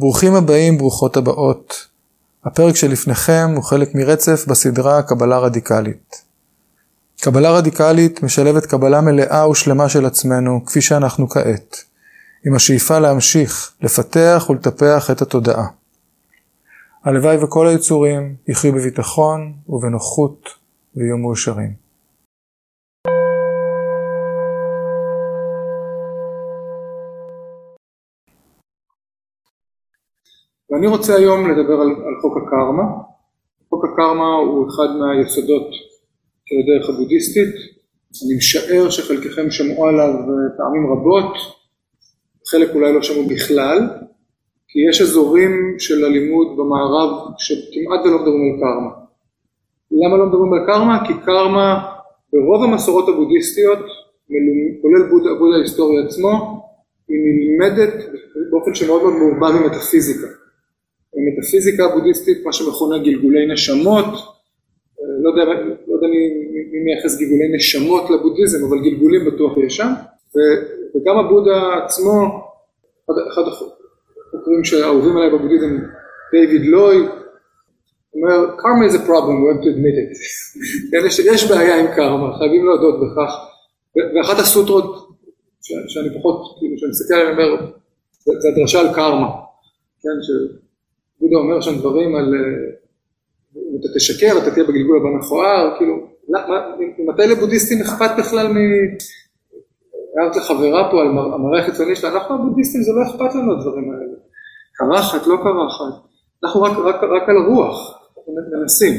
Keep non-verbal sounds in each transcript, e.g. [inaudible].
ברוכים הבאים, ברוכות הבאות. הפרק שלפניכם הוא חלק מרצף בסדרה קבלה רדיקלית. קבלה רדיקלית משלבת קבלה מלאה ושלמה של עצמנו, כפי שאנחנו כעת, עם השאיפה להמשיך, לפתח ולטפח את התודעה. הלוואי וכל היצורים יחיו בביטחון ובנוחות ויהיו מאושרים. ואני רוצה היום לדבר על, על חוק הקרמה. חוק הקרמה הוא אחד מהיסודות של הדרך הבודהיסטית. אני משער שחלקכם שמעו עליו פעמים רבות, חלק אולי לא שמעו בכלל, כי יש אזורים של הלימוד במערב שכמעט ולא מדברים על קרמה. למה לא מדברים על קרמה? כי קרמה ברוב המסורות הבודהיסטיות, כולל בודה, בודה ההיסטורי עצמו, היא נלמדת באופן שמאוד מאוד מעורבב עם מטאפיזיקה. מטאפיזיקה הבודהיסטית, מה שמכונה גלגולי נשמות, אה, לא לא יודע מי מייחס גלגולי נשמות לבודהיזם, אבל גלגולים בטוח יש שם, וגם הבודה עצמו, אחד החוקרים שאהובים עליי בבודהיזם, דיוויד לוי, אומר, karma is a problem, we have to admit it. [laughs] כן, יש, יש בעיה עם קרמה, חייבים להודות בכך. ואחת הסוטרות שאני פחות, כאילו, שאני מסתכל עליהן, אומר, זה הדרשה על קרמה. כן, בודה אומר שם דברים על אה, אם אתה תשקר אתה תהיה בגלגול הבא מכוער, כאילו, מתי לבודהיסטים אכפת בכלל מ... הערת לחברה פה על המראה החיצוני שלה, אנחנו הבודהיסטים זה לא אכפת לנו הדברים האלה, קרחת, לא קרחת, אנחנו רק, רק, רק על הרוח, מנסים,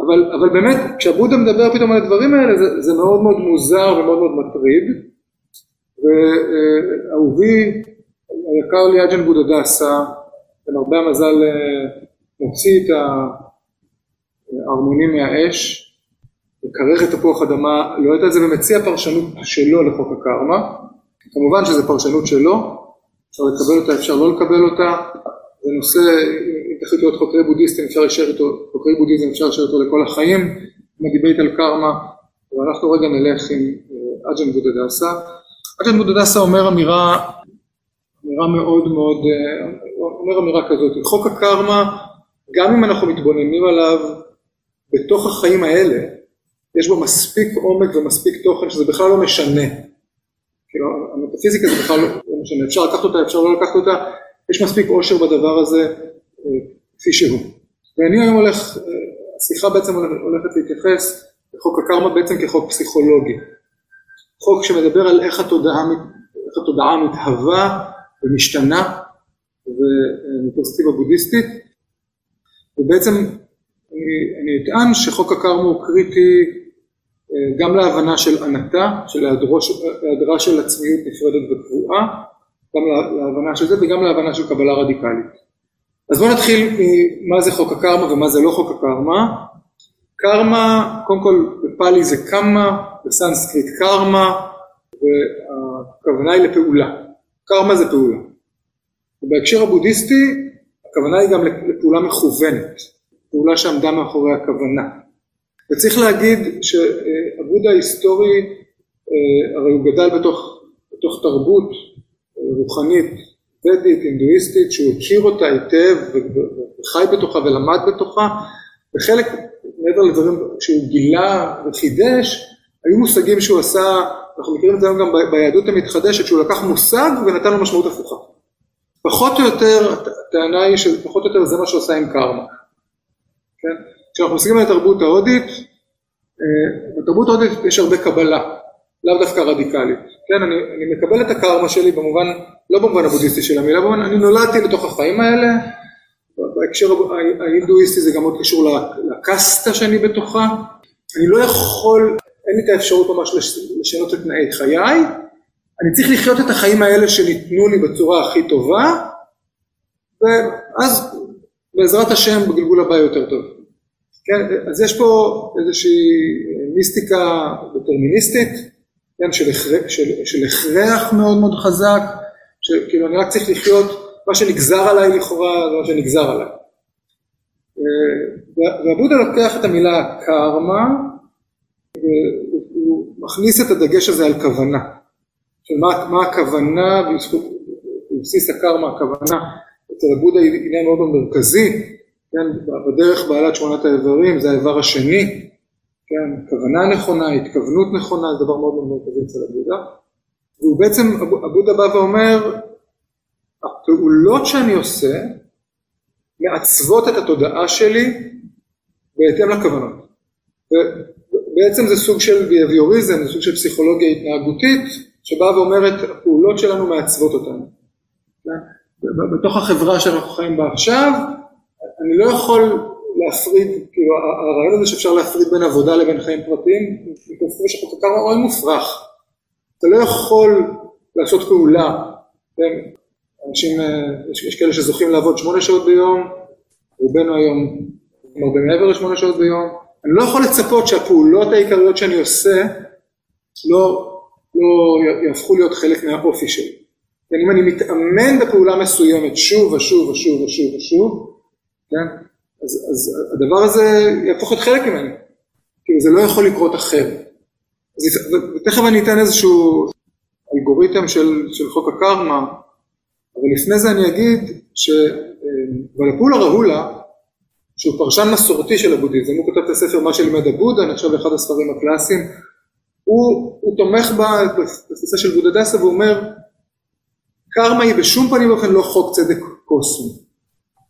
אבל, אבל באמת כשהבודה מדבר פתאום על הדברים האלה זה, זה מאוד מאוד מוזר ומאוד מאוד מטריד, ואהובי היקר לי אג'ן בודדסה למרבה המזל אה, מוציא את הארמונים מהאש, מקרר את תפוח אדמה, לא יודע את זה ומציע פרשנות שלו לחוק הקרמה, כמובן שזו פרשנות שלו, אפשר לקבל אותה, אפשר לא לקבל אותה, זה נושא, אם תחליטו להיות חוקרי בודהיסטים אפשר להישאר איתו, חוקרי בודהיזם אפשר להישאר איתו לכל החיים, עם ה debate על קרמה, ואנחנו רגע נלך עם אה, אג'אן בודהדאסה. אג'אן בודהדאסה אומר אמירה, אמירה מאוד מאוד, אה, אומר אמירה כזאת, חוק הקרמה, גם אם אנחנו מתבוננים עליו בתוך החיים האלה, יש בו מספיק עומק ומספיק תוכן שזה בכלל לא משנה. כאילו, המטאפיזיקה זה בכלל לא משנה, אפשר לקחת אותה, אפשר לא לקחת אותה, יש מספיק עושר בדבר הזה אה, כפי שהוא. ואני היום הולך, אה, השיחה בעצם הולכת להתייחס לחוק הקרמה בעצם כחוק פסיכולוגי. חוק שמדבר על איך התודעה, איך התודעה מתהווה ומשתנה ומפרספקטיבה בודהיסטית, ובעצם אני, אני אטען שחוק הקרמה הוא קריטי אה, גם להבנה של ענתה, של היעדרה של עצמיות נפרדת וקבועה, גם להבנה של זה וגם להבנה של קבלה רדיקלית. אז בואו נתחיל ממה זה חוק הקרמה ומה זה לא חוק הקרמה. קרמה, קודם כל בפאלי זה קמה, בסנסקריט קרמה, והכוונה היא לפעולה. קרמה זה פעולה. ובהקשר הבודהיסטי הכוונה היא גם לפעולה מכוונת, פעולה שעמדה מאחורי הכוונה. וצריך להגיד שהבודה ההיסטורי אה, הרי הוא גדל בתוך, בתוך תרבות אה, רוחנית ודית, הינדואיסטית, שהוא הכיר אותה היטב וחי בתוכה ולמד בתוכה, וחלק מעבר לדברים שהוא גילה וחידש, היו מושגים שהוא עשה, אנחנו מכירים את זה גם ביהדות המתחדשת, שהוא לקח מושג ונתן לו משמעות הפוכה. פחות או יותר, הטענה היא שפחות או יותר זה מה שעושה עם קרמה. כן? כשאנחנו מסתכלים על התרבות ההודית, אה, בתרבות ההודית יש הרבה קבלה, לאו דווקא רדיקלית. כן, אני, אני מקבל את הקרמה שלי במובן, לא במובן הבודהיסטי של המילה, במובן, אני נולדתי לתוך החיים האלה, בהקשר ההינדואיסטי זה גם מאוד קשור לקסטה שאני בתוכה, אני לא יכול, אין לי את האפשרות ממש לשנות את תנאי חיי, אני צריך לחיות את החיים האלה שניתנו לי בצורה הכי טובה, ואז בעזרת השם בגלגול הבא יותר טוב. כן, אז יש פה איזושהי מיסטיקה דטרמיניסטית, כן, של, הכרח, של, של הכרח מאוד מאוד חזק, שכאילו אני רק צריך לחיות, מה שנגזר עליי לכאורה זה מה שנגזר עליי. והבודה לוקח את המילה קרמה, והוא מכניס את הדגש הזה על כוונה. של מה, מה הכוונה, בבסיס הקרמה הכוונה אצל הבודה היא עניין מאוד מרכזי, כן, בדרך בעלת שמונת האיברים זה האיבר השני, כן, כוונה נכונה, התכוונות נכונה, זה דבר מאוד מאוד מרכזי אצל הבודה. והוא בעצם, הבודה בא ואומר, הפעולות שאני עושה מעצבות את התודעה שלי בהתאם לכוונות. ובעצם זה סוג של ביאביוריזם, זה סוג של פסיכולוגיה התנהגותית, שבאה ואומרת, הפעולות שלנו מעצבות אותנו. בתוך החברה שאנחנו חיים בה עכשיו, אני לא יכול להפריד, כאילו הרעיון הזה שאפשר להפריד בין עבודה לבין חיים פרטיים, זה שכל כך מאוד מופרך. אתה לא יכול לעשות פעולה, כן? אנשים, יש, יש כאלה שזוכים לעבוד שמונה שעות ביום, רובנו היום הרבה מעבר לשמונה שעות ביום, אני לא יכול לצפות שהפעולות העיקריות שאני עושה לא, לא יהפכו להיות חלק מהאופי שלי. אם אני מתאמן בפעולה מסוימת שוב ושוב ושוב ושוב ושוב, כן, אז, אז הדבר הזה יהפוך להיות חלק ממני, כאילו זה לא יכול לקרות אחרת. ותכף אני אתן איזשהו אלגוריתם של, של חוק הקרמה, אבל לפני זה אני אגיד שוולפולה אה, רהולה, שהוא פרשן מסורתי של הבודהיזם, הוא כותב את הספר מה שלימד הבודה, נחשב לאחד הספרים הקלאסיים, הוא, הוא תומך בתפיסה של בודה דסה ואומר, קרמה היא בשום פנים ואופן לא חוק צדק קוסמי.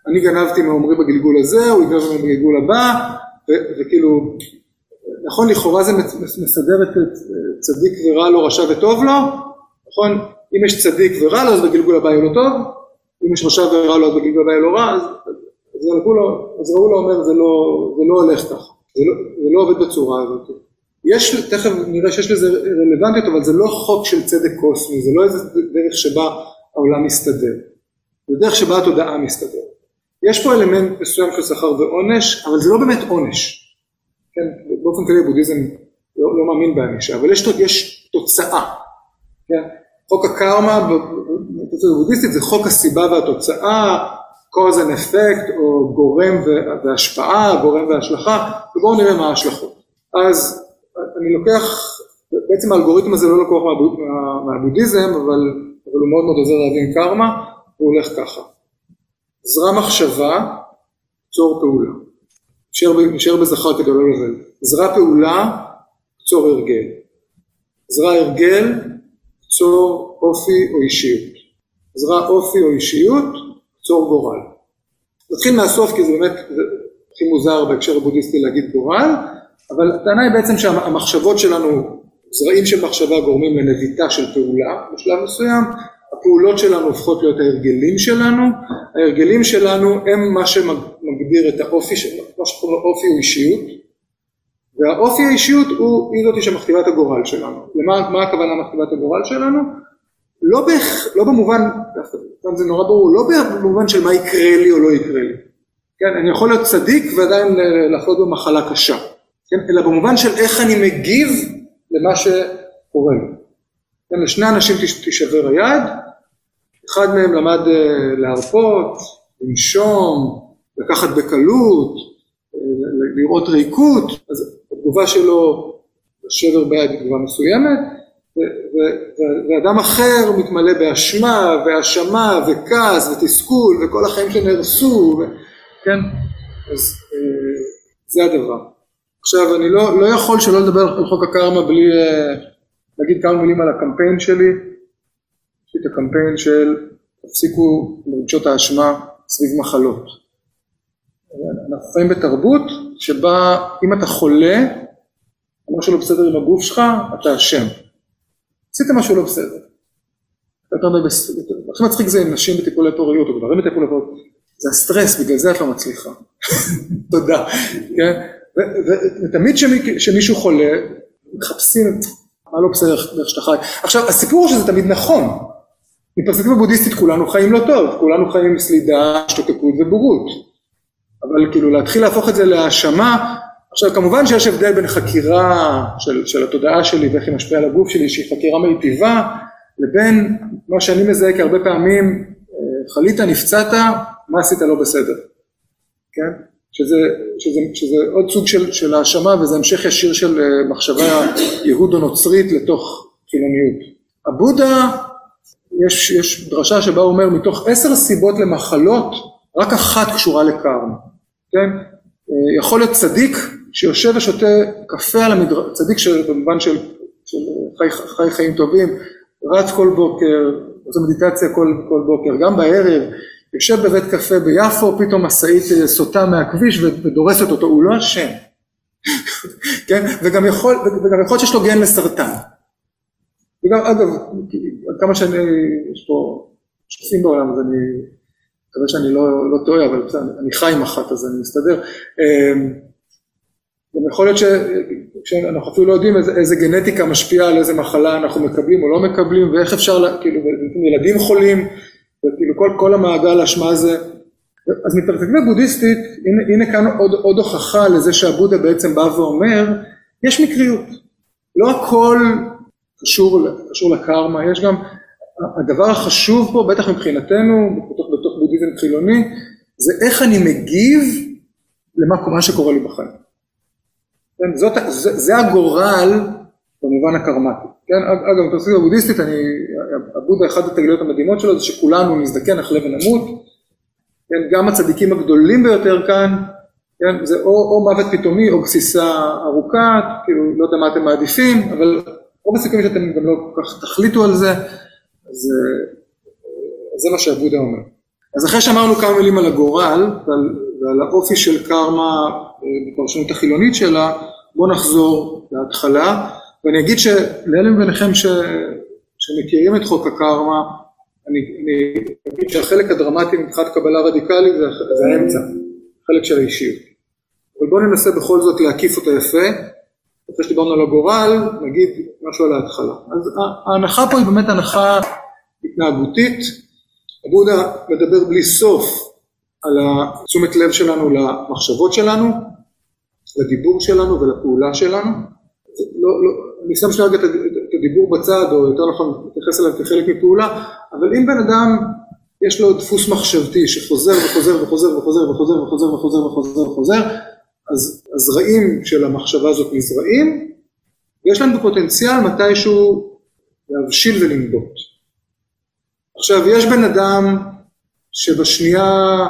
אני גנבתי מעומרי בגלגול הזה, הוא יגנב ממנו בגלגול הבא, וכאילו נכון, לכאורה זה מסדר את צדיק ורע לו, רשע וטוב לו, נכון? אם יש צדיק ורע לו, אז בגלגול הבא יהיה לו טוב, אם יש רשע ורע לו, אז בגלגול הבא יהיה לו רע, אז, אז, לו, אז ראו לו אומר, זה לא, זה לא הולך ככה, זה לא, זה לא עובד בצורה הזאת. יש, תכף נראה שיש לזה רלוונטיות, אבל זה לא חוק של צדק קוסמי, זה לא איזה דרך שבה העולם מסתדר, זה דרך שבה התודעה מסתדרת. יש פה אלמנט מסוים של שכר ועונש, אבל זה לא באמת עונש. כן, באופן כללי בודהיזם לא, לא מאמין בענישה, אבל יש, יש תוצאה, כן, חוק הקרמה בתוצאה בודהיסטית זה חוק הסיבה והתוצאה, cause and effect או גורם והשפעה, גורם והשלכה, ובואו נראה מה ההשלכות. אז אני לוקח, בעצם האלגוריתם הזה לא לקוח מהבודהיזם, אבל, אבל הוא מאוד מאוד עוזר להבין קרמה, הוא הולך ככה. זרע מחשבה, צור פעולה. נשאר בזכר כדי לא לבד. זרע פעולה, קצור הרגל. זרע הרגל, קצור אופי או אישיות. זרע אופי או אישיות, קצור גורל. נתחיל מהסוף כי זה באמת הכי מוזר בהקשר הבודהיסטי להגיד גורל, אבל הטענה היא בעצם שהמחשבות שלנו, זרעים של מחשבה גורמים לנביטה של פעולה בשלב מסוים, הפעולות שלנו הופכות להיות ההרגלים שלנו, ההרגלים שלנו הם מה שמגדיר את האופי, מה שקוראים לו אופי הוא אישיות, והאופי האישיות הוא, היא זאתי שמכתיבה את הגורל שלנו. למה מה הכוונה מכתיבה את הגורל שלנו? לא, באח, לא במובן, כאן זה נורא ברור, לא במובן של מה יקרה לי או לא יקרה לי. כן, אני יכול להיות צדיק ועדיין לחלות במחלה קשה, כן, אלא במובן של איך אני מגיב למה שקורה לי. כן, לשני אנשים תישבר היד, אחד מהם למד אה, להרפות, לנשום, לקחת בקלות, אה, לראות ריקות, אז התגובה שלו לשבר ביד היא תגובה מסוימת, ואדם אחר מתמלא באשמה והאשמה וכעס ותסכול וכל החיים שנהרסו, כן? אז אה, זה הדבר. עכשיו אני לא, לא יכול שלא לדבר על חוק הקרמה בלי להגיד כמה מילים על הקמפיין שלי. יש לי את הקמפיין של תפסיקו לרגשות האשמה סביב מחלות. אנחנו חיים בתרבות שבה אם אתה חולה, משהו לא בסדר עם הגוף שלך, אתה אשם. עשית משהו לא בסדר. הכי מצחיק זה עם נשים בטיפולי פוריות או גברים בטיפולי פוריות, זה הסטרס, בגלל זה את לא מצליחה. [laughs] תודה. כן? ותמיד כשמישהו חולה, מחפשים מה לא בסדר איך שאתה חי. עכשיו, הסיפור הוא שזה תמיד נכון. מפרספקטיבה בודהיסטית כולנו חיים לא טוב, כולנו חיים עם סלידה, השתוקקות ובורות. אבל כאילו להתחיל להפוך את זה להאשמה, עכשיו כמובן שיש הבדל בין חקירה של, של התודעה שלי ואיך היא משפיעה על הגוף שלי, שהיא חקירה מיטיבה, לבין מה שאני מזהה כי הרבה פעמים אה, חלית, נפצעת, מה עשית לא בסדר, כן? שזה, שזה, שזה עוד סוג של, של האשמה וזה המשך ישיר של אה, מחשבה יהודו-נוצרית לתוך חילוניות. הבודה יש, יש דרשה שבה הוא אומר מתוך עשר סיבות למחלות, רק אחת קשורה לקרמה, כן? אה, יכול להיות צדיק שיושב ושותה קפה על המדרש, צדיק במובן של, של חי, חי חיים טובים, רץ כל בוקר, עושה מדיטציה כל, כל בוקר, גם בערב, יושב בבית קפה ביפו, פתאום משאית סוטה מהכביש ודורסת אותו, הוא לא אשם, [laughs] כן? וגם יכול, להיות שיש לו גן לסרטן. וגם, אגב, כמה שאני, יש פה שופטים בעולם, אז אני מקווה שאני לא, לא טועה, אבל אני חי עם אחת, אז אני מסתדר. גם יכול להיות. שאנחנו אפילו לא יודעים איזה, איזה גנטיקה משפיעה על איזה מחלה אנחנו מקבלים או לא מקבלים, ואיך אפשר, כאילו, ילדים חולים, וכאילו כל, כל המעגל האשמה הזה. אז מפרספקטיבה בודהיסטית, הנה, הנה כאן עוד, עוד הוכחה לזה שהבודה בעצם בא ואומר, יש מקריות. לא הכל קשור, קשור לקרמה, יש גם, הדבר החשוב פה, בטח מבחינתנו, בתוך, בתוך בודהיזם חילוני, זה איך אני מגיב למה שקורה לי בחיים. כן, זאת, זה, זה הגורל במובן הקרמטי. כן, אגב, בפרספקטיבה הבודהיסטית, אני, הבודה, אחת התגליות המדהימות שלו זה שכולנו נזדקן, נחלה ונמות. כן, גם הצדיקים הגדולים ביותר כאן, כן, זה או, או מוות פתאומי או גסיסה ארוכה, כאילו, לא יודע מה אתם מעדיפים, אבל רוב הסיכויים שאתם גם לא כל כך תחליטו על זה, אז זה מה שהבודה אומר. אז אחרי שאמרנו כמה מילים על הגורל ועל, ועל האופי של קרמה אה, בפרשנות החילונית שלה, בואו נחזור להתחלה, ואני אגיד שלאלה מביניכם ש... שמכירים את חוק הקרמה, אני, אני אגיד שהחלק הדרמטי מבחינת קבלה רדיקלית זה, זה האמצע, חלק של האישיות. אבל בואו ננסה בכל זאת להקיף אותה יפה, אחרי שדיברנו על הגורל, נגיד משהו על ההתחלה. אז ההנחה פה היא באמת הנחה התנהגותית, הבודה מדבר בלי סוף על תשומת לב שלנו למחשבות שלנו, לדיבור שלנו ולפעולה שלנו. לא, לא, אני שם שנייה את הדיבור בצד, או יותר נכון להתייחס אליו כחלק מפעולה, אבל אם בן אדם יש לו דפוס מחשבתי שחוזר וחוזר וחוזר וחוזר וחוזר וחוזר וחוזר וחוזר וחוזר, אז הזרעים של המחשבה הזאת נזרעים, ויש להם בפוטנציאל מתישהו להבשיל ולנבוט. עכשיו, יש בן אדם שבשנייה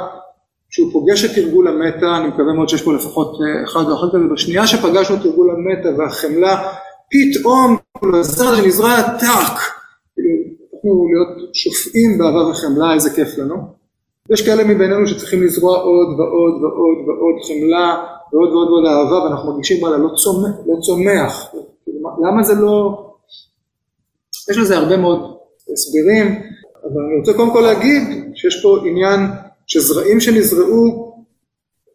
שהוא פוגש את תרגול המטה, אני מקווה מאוד שיש פה לפחות אה, אחד או אחת כזה, בשנייה שפגשנו את תרגול המטה והחמלה, פתאום הזר שנזרע טאק, הפכנו להיות שופעים באהבה וחמלה, איזה כיף לנו. יש כאלה מבינינו שצריכים לזרוע עוד ועוד ועוד ועוד חמלה ועוד ועוד ועוד אהבה, ואנחנו מרגישים וואלה, לא צומח, לא צומח. למה זה לא... יש לזה הרבה מאוד הסברים, אבל אני רוצה קודם כל להגיד שיש פה עניין שזרעים שנזרעו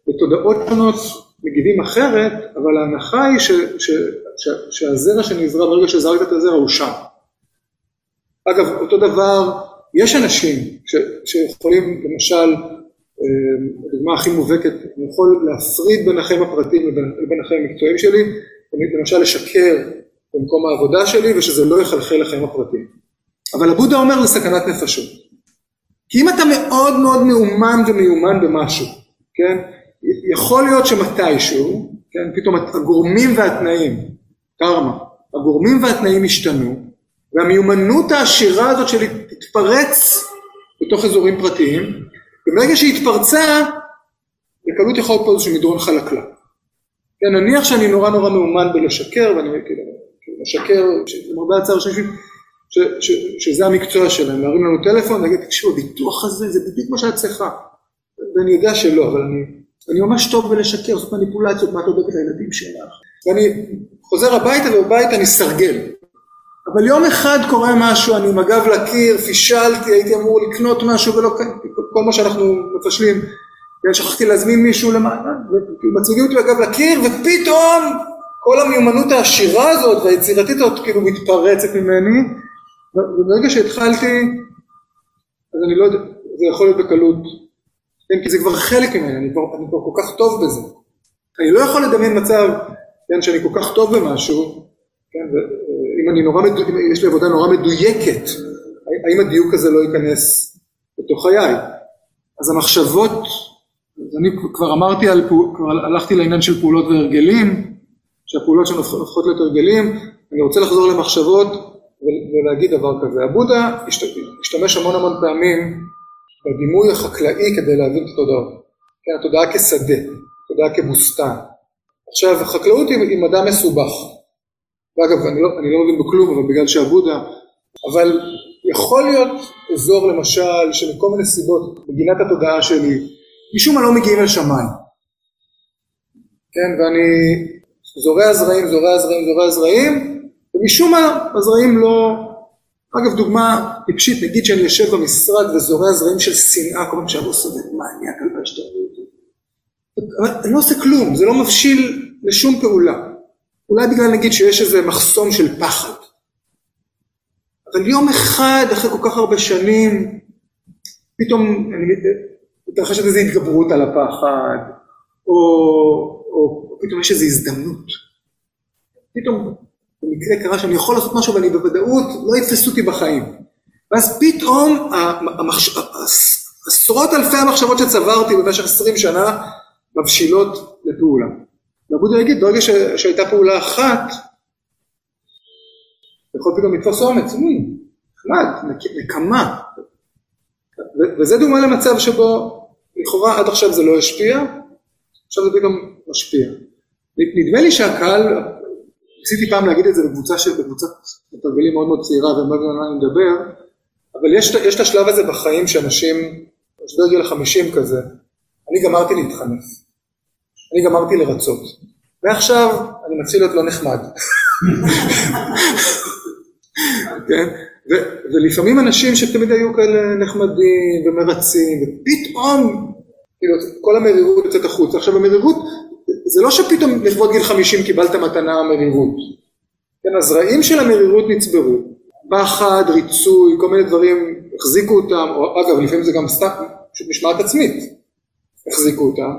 בתודעות שונות מגיבים אחרת, אבל ההנחה היא ש, ש, ש, שהזרע שנזרע ברגע שזרקת את הזרע הוא שם. אגב, אותו דבר, יש אנשים ש, שיכולים, למשל, אה, הדוגמה הכי מובהקת, אני יכול להפריד בין החיים הפרטיים לבין, לבין החיים המקצועיים שלי, למשל לשקר במקום העבודה שלי ושזה לא יחלחל לחיים הפרטיים. אבל הבודה אומר לסכנת נפשות. כי אם אתה מאוד מאוד מאומן ומיומן במשהו, כן, יכול להיות שמתישהו, כן, פתאום הגורמים והתנאים, קרמה, הגורמים והתנאים השתנו, והמיומנות העשירה הזאת שלי תתפרץ בתוך אזורים פרטיים, וברגע שהיא התפרצה, בקלות יכול להיות פה איזשהו מדרון חלקלק. כן, נניח שאני נורא נורא מאומן בלשקר, ואני כאילו, משקר, למרבה הצער שיש ש, ש, שזה המקצוע שלהם, להרים לנו טלפון, להגיד, תקשיבו, הביטוח הזה זה בדיוק מה שאת צריכה. ואני יודע שלא, אבל אני, אני ממש טוב בלשקר, לעשות מניפולציות, מה את עובדת לילדים שלך. ואני חוזר הביתה ובבית אני סרגל. אבל יום אחד קורה משהו, אני עם הגב לקיר, פישלתי, הייתי אמור לקנות משהו ולא, כל מה שאנחנו מפשלים. כן, שכחתי להזמין מישהו למעלה, ומציגים אותי בגב לקיר, ופתאום כל המיומנות העשירה הזאת והיצירתית הזאת כאילו מתפרצת ממני, וברגע שהתחלתי, אז אני לא יודע, זה יכול להיות בקלות, כן, כי זה כבר חלק ממני, אני כבר, אני כבר כל כך טוב בזה. אני לא יכול לדמיין מצב, כן, שאני כל כך טוב במשהו, כן, ואם אני נורא, אם יש לי עבודה נורא מדויקת, האם הדיוק הזה לא ייכנס לתוך חיי? אז המחשבות, אז אני כבר אמרתי, על, כבר הלכתי לעניין של פעולות והרגלים, שהפעולות שלנו הופכות להיות הרגלים, אני רוצה לחזור למחשבות ולהגיד דבר כזה. הבודה משתמש המון המון פעמים בדימוי החקלאי כדי להבין את התודעות. כן, התודעה כשדה, התודעה כבוסתן. עכשיו, חקלאות היא, מדע מסובך. ואגב, אני לא, אני לא מבין בכלום, אבל בגלל שעבודה, אבל יכול להיות אזור למשל שמכל מיני סיבות, בגינת התודעה שלי, משום מה לא מגיעים אל שמיים. כן, ואני זורע זרעים, זורע זרעים, זורע זרעים, ומשום מה הזרעים לא... אגב, דוגמה טיפשית, נגיד שאני יושב במשרד וזורע זרעים של שנאה, כל פעם שאני עושה, מה, אני הכלבה שאתה אני לא עושה כלום, זה לא מבשיל לשום פעולה. אולי בגלל נגיד שיש איזה מחסום של פחד. אבל יום אחד, אחרי כל כך הרבה שנים, פתאום מתרחשת איזו התגברות על הפחד, או, או, או פתאום יש איזו הזדמנות. פתאום במקרה קרה שאני יכול לעשות משהו ואני בוודאות לא יתפסו אותי בחיים. ואז פתאום המחש... עשרות אלפי המחשבות שצברתי במשך עשרים שנה מבשילות לפעולה. ועבודה יגיד, ברגע שהייתה פעולה אחת, יכול פתאום לתפוס אומץ, מי? נחמד, נקמה. וזה דומה למצב שבו לכאורה עד עכשיו זה לא השפיע, עכשיו זה פתאום משפיע. נדמה לי שהקהל, ניסיתי פעם להגיד את זה בקבוצה של, בקבוצת מתרגלים מאוד מאוד צעירה והם לא יודעים על מה אני מדבר, אבל יש, יש את השלב הזה בחיים שאנשים, יש דרגל החמישים כזה, אני גמרתי להתחנף. אני גמרתי לרצות. ועכשיו אני מתחיל להיות לא נחמד. כן? ו- ולפעמים אנשים שתמיד היו כאלה נחמדים ומרצים, ופתאום, כאילו, כל המרירות יוצאת החוצה. עכשיו המרירות, זה לא שפתאום לכבוד גיל 50 קיבלת מתנה מרירות. כן, הזרעים של המרירות נצברו. פחד, ריצוי, כל מיני דברים, החזיקו אותם, או אגב, לפעמים זה גם סתם, פשוט משמעת עצמית, החזיקו אותם,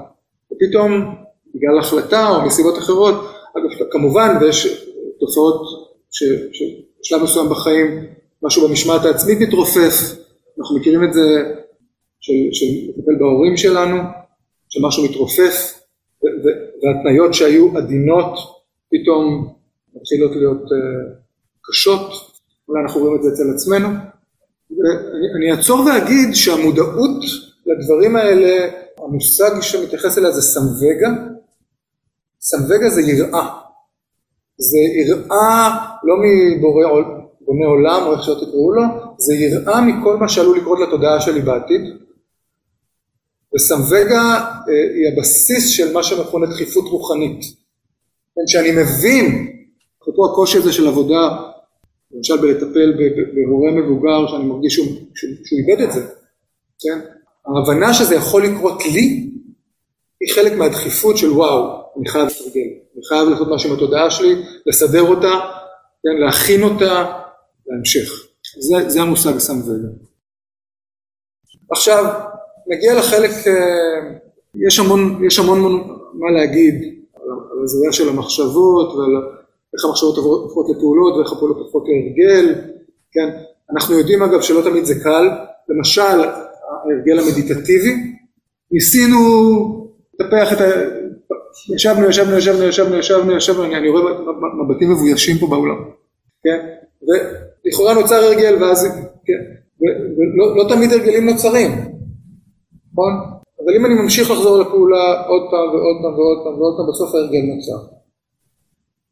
ופתאום בגלל החלטה או מסיבות אחרות, אגב כמובן ויש תופעות שבשלב מסוים בחיים משהו במשמעת העצמית מתרופף, אנחנו מכירים את זה של, של לטפל בהורים שלנו, שמשהו מתרופף והתניות שהיו עדינות פתאום מתחילות להיות uh, קשות, אולי אנחנו רואים את זה אצל עצמנו. ואני אעצור ואגיד שהמודעות לדברים האלה המושג שמתייחס אליה זה סמווגה, סמווגה זה יראה, זה יראה לא מבורא בונה עולם או איך שלא תקראו לו, זה יראה מכל מה שעלול לקרות לתודעה שלי בעתיד. וסמווגה אה, היא הבסיס של מה שמכונה דחיפות רוחנית. כן, שאני מבין, אפרופו הקושי הזה של עבודה, למשל בלטפל בהורה מבוגר שאני מרגיש שהוא, שהוא, שהוא איבד את זה, כן? ההבנה שזה יכול לקרות לי, היא חלק מהדחיפות של וואו, אני חייב לתרגל, אני חייב לעשות משהו עם התודעה שלי, לסדר אותה, כן, להכין אותה להמשך. זה, זה המושג סם וגה. עכשיו, נגיע לחלק, אה, יש המון, יש המון מה להגיד על הזריעה של המחשבות ועל איך המחשבות הופכות לפעולות ואיך הפעולות הופכות להרגל, כן? אנחנו יודעים אגב שלא תמיד זה קל, למשל ההרגל המדיטטיבי, ניסינו לטפח את ה... ישבנו, ישבנו, ישבנו, ישבנו, ישבנו, ישבנו, אני, אני רואה מבטים מבוישים פה באולם, כן? ולכאורה נוצר הרגל ואז, כן? ולא לא תמיד הרגלים נוצרים, נכון? אבל אם אני ממשיך לחזור לפעולה עוד פעם ועוד פעם ועוד פעם ועוד פעם, בסוף ההרגל נוצר.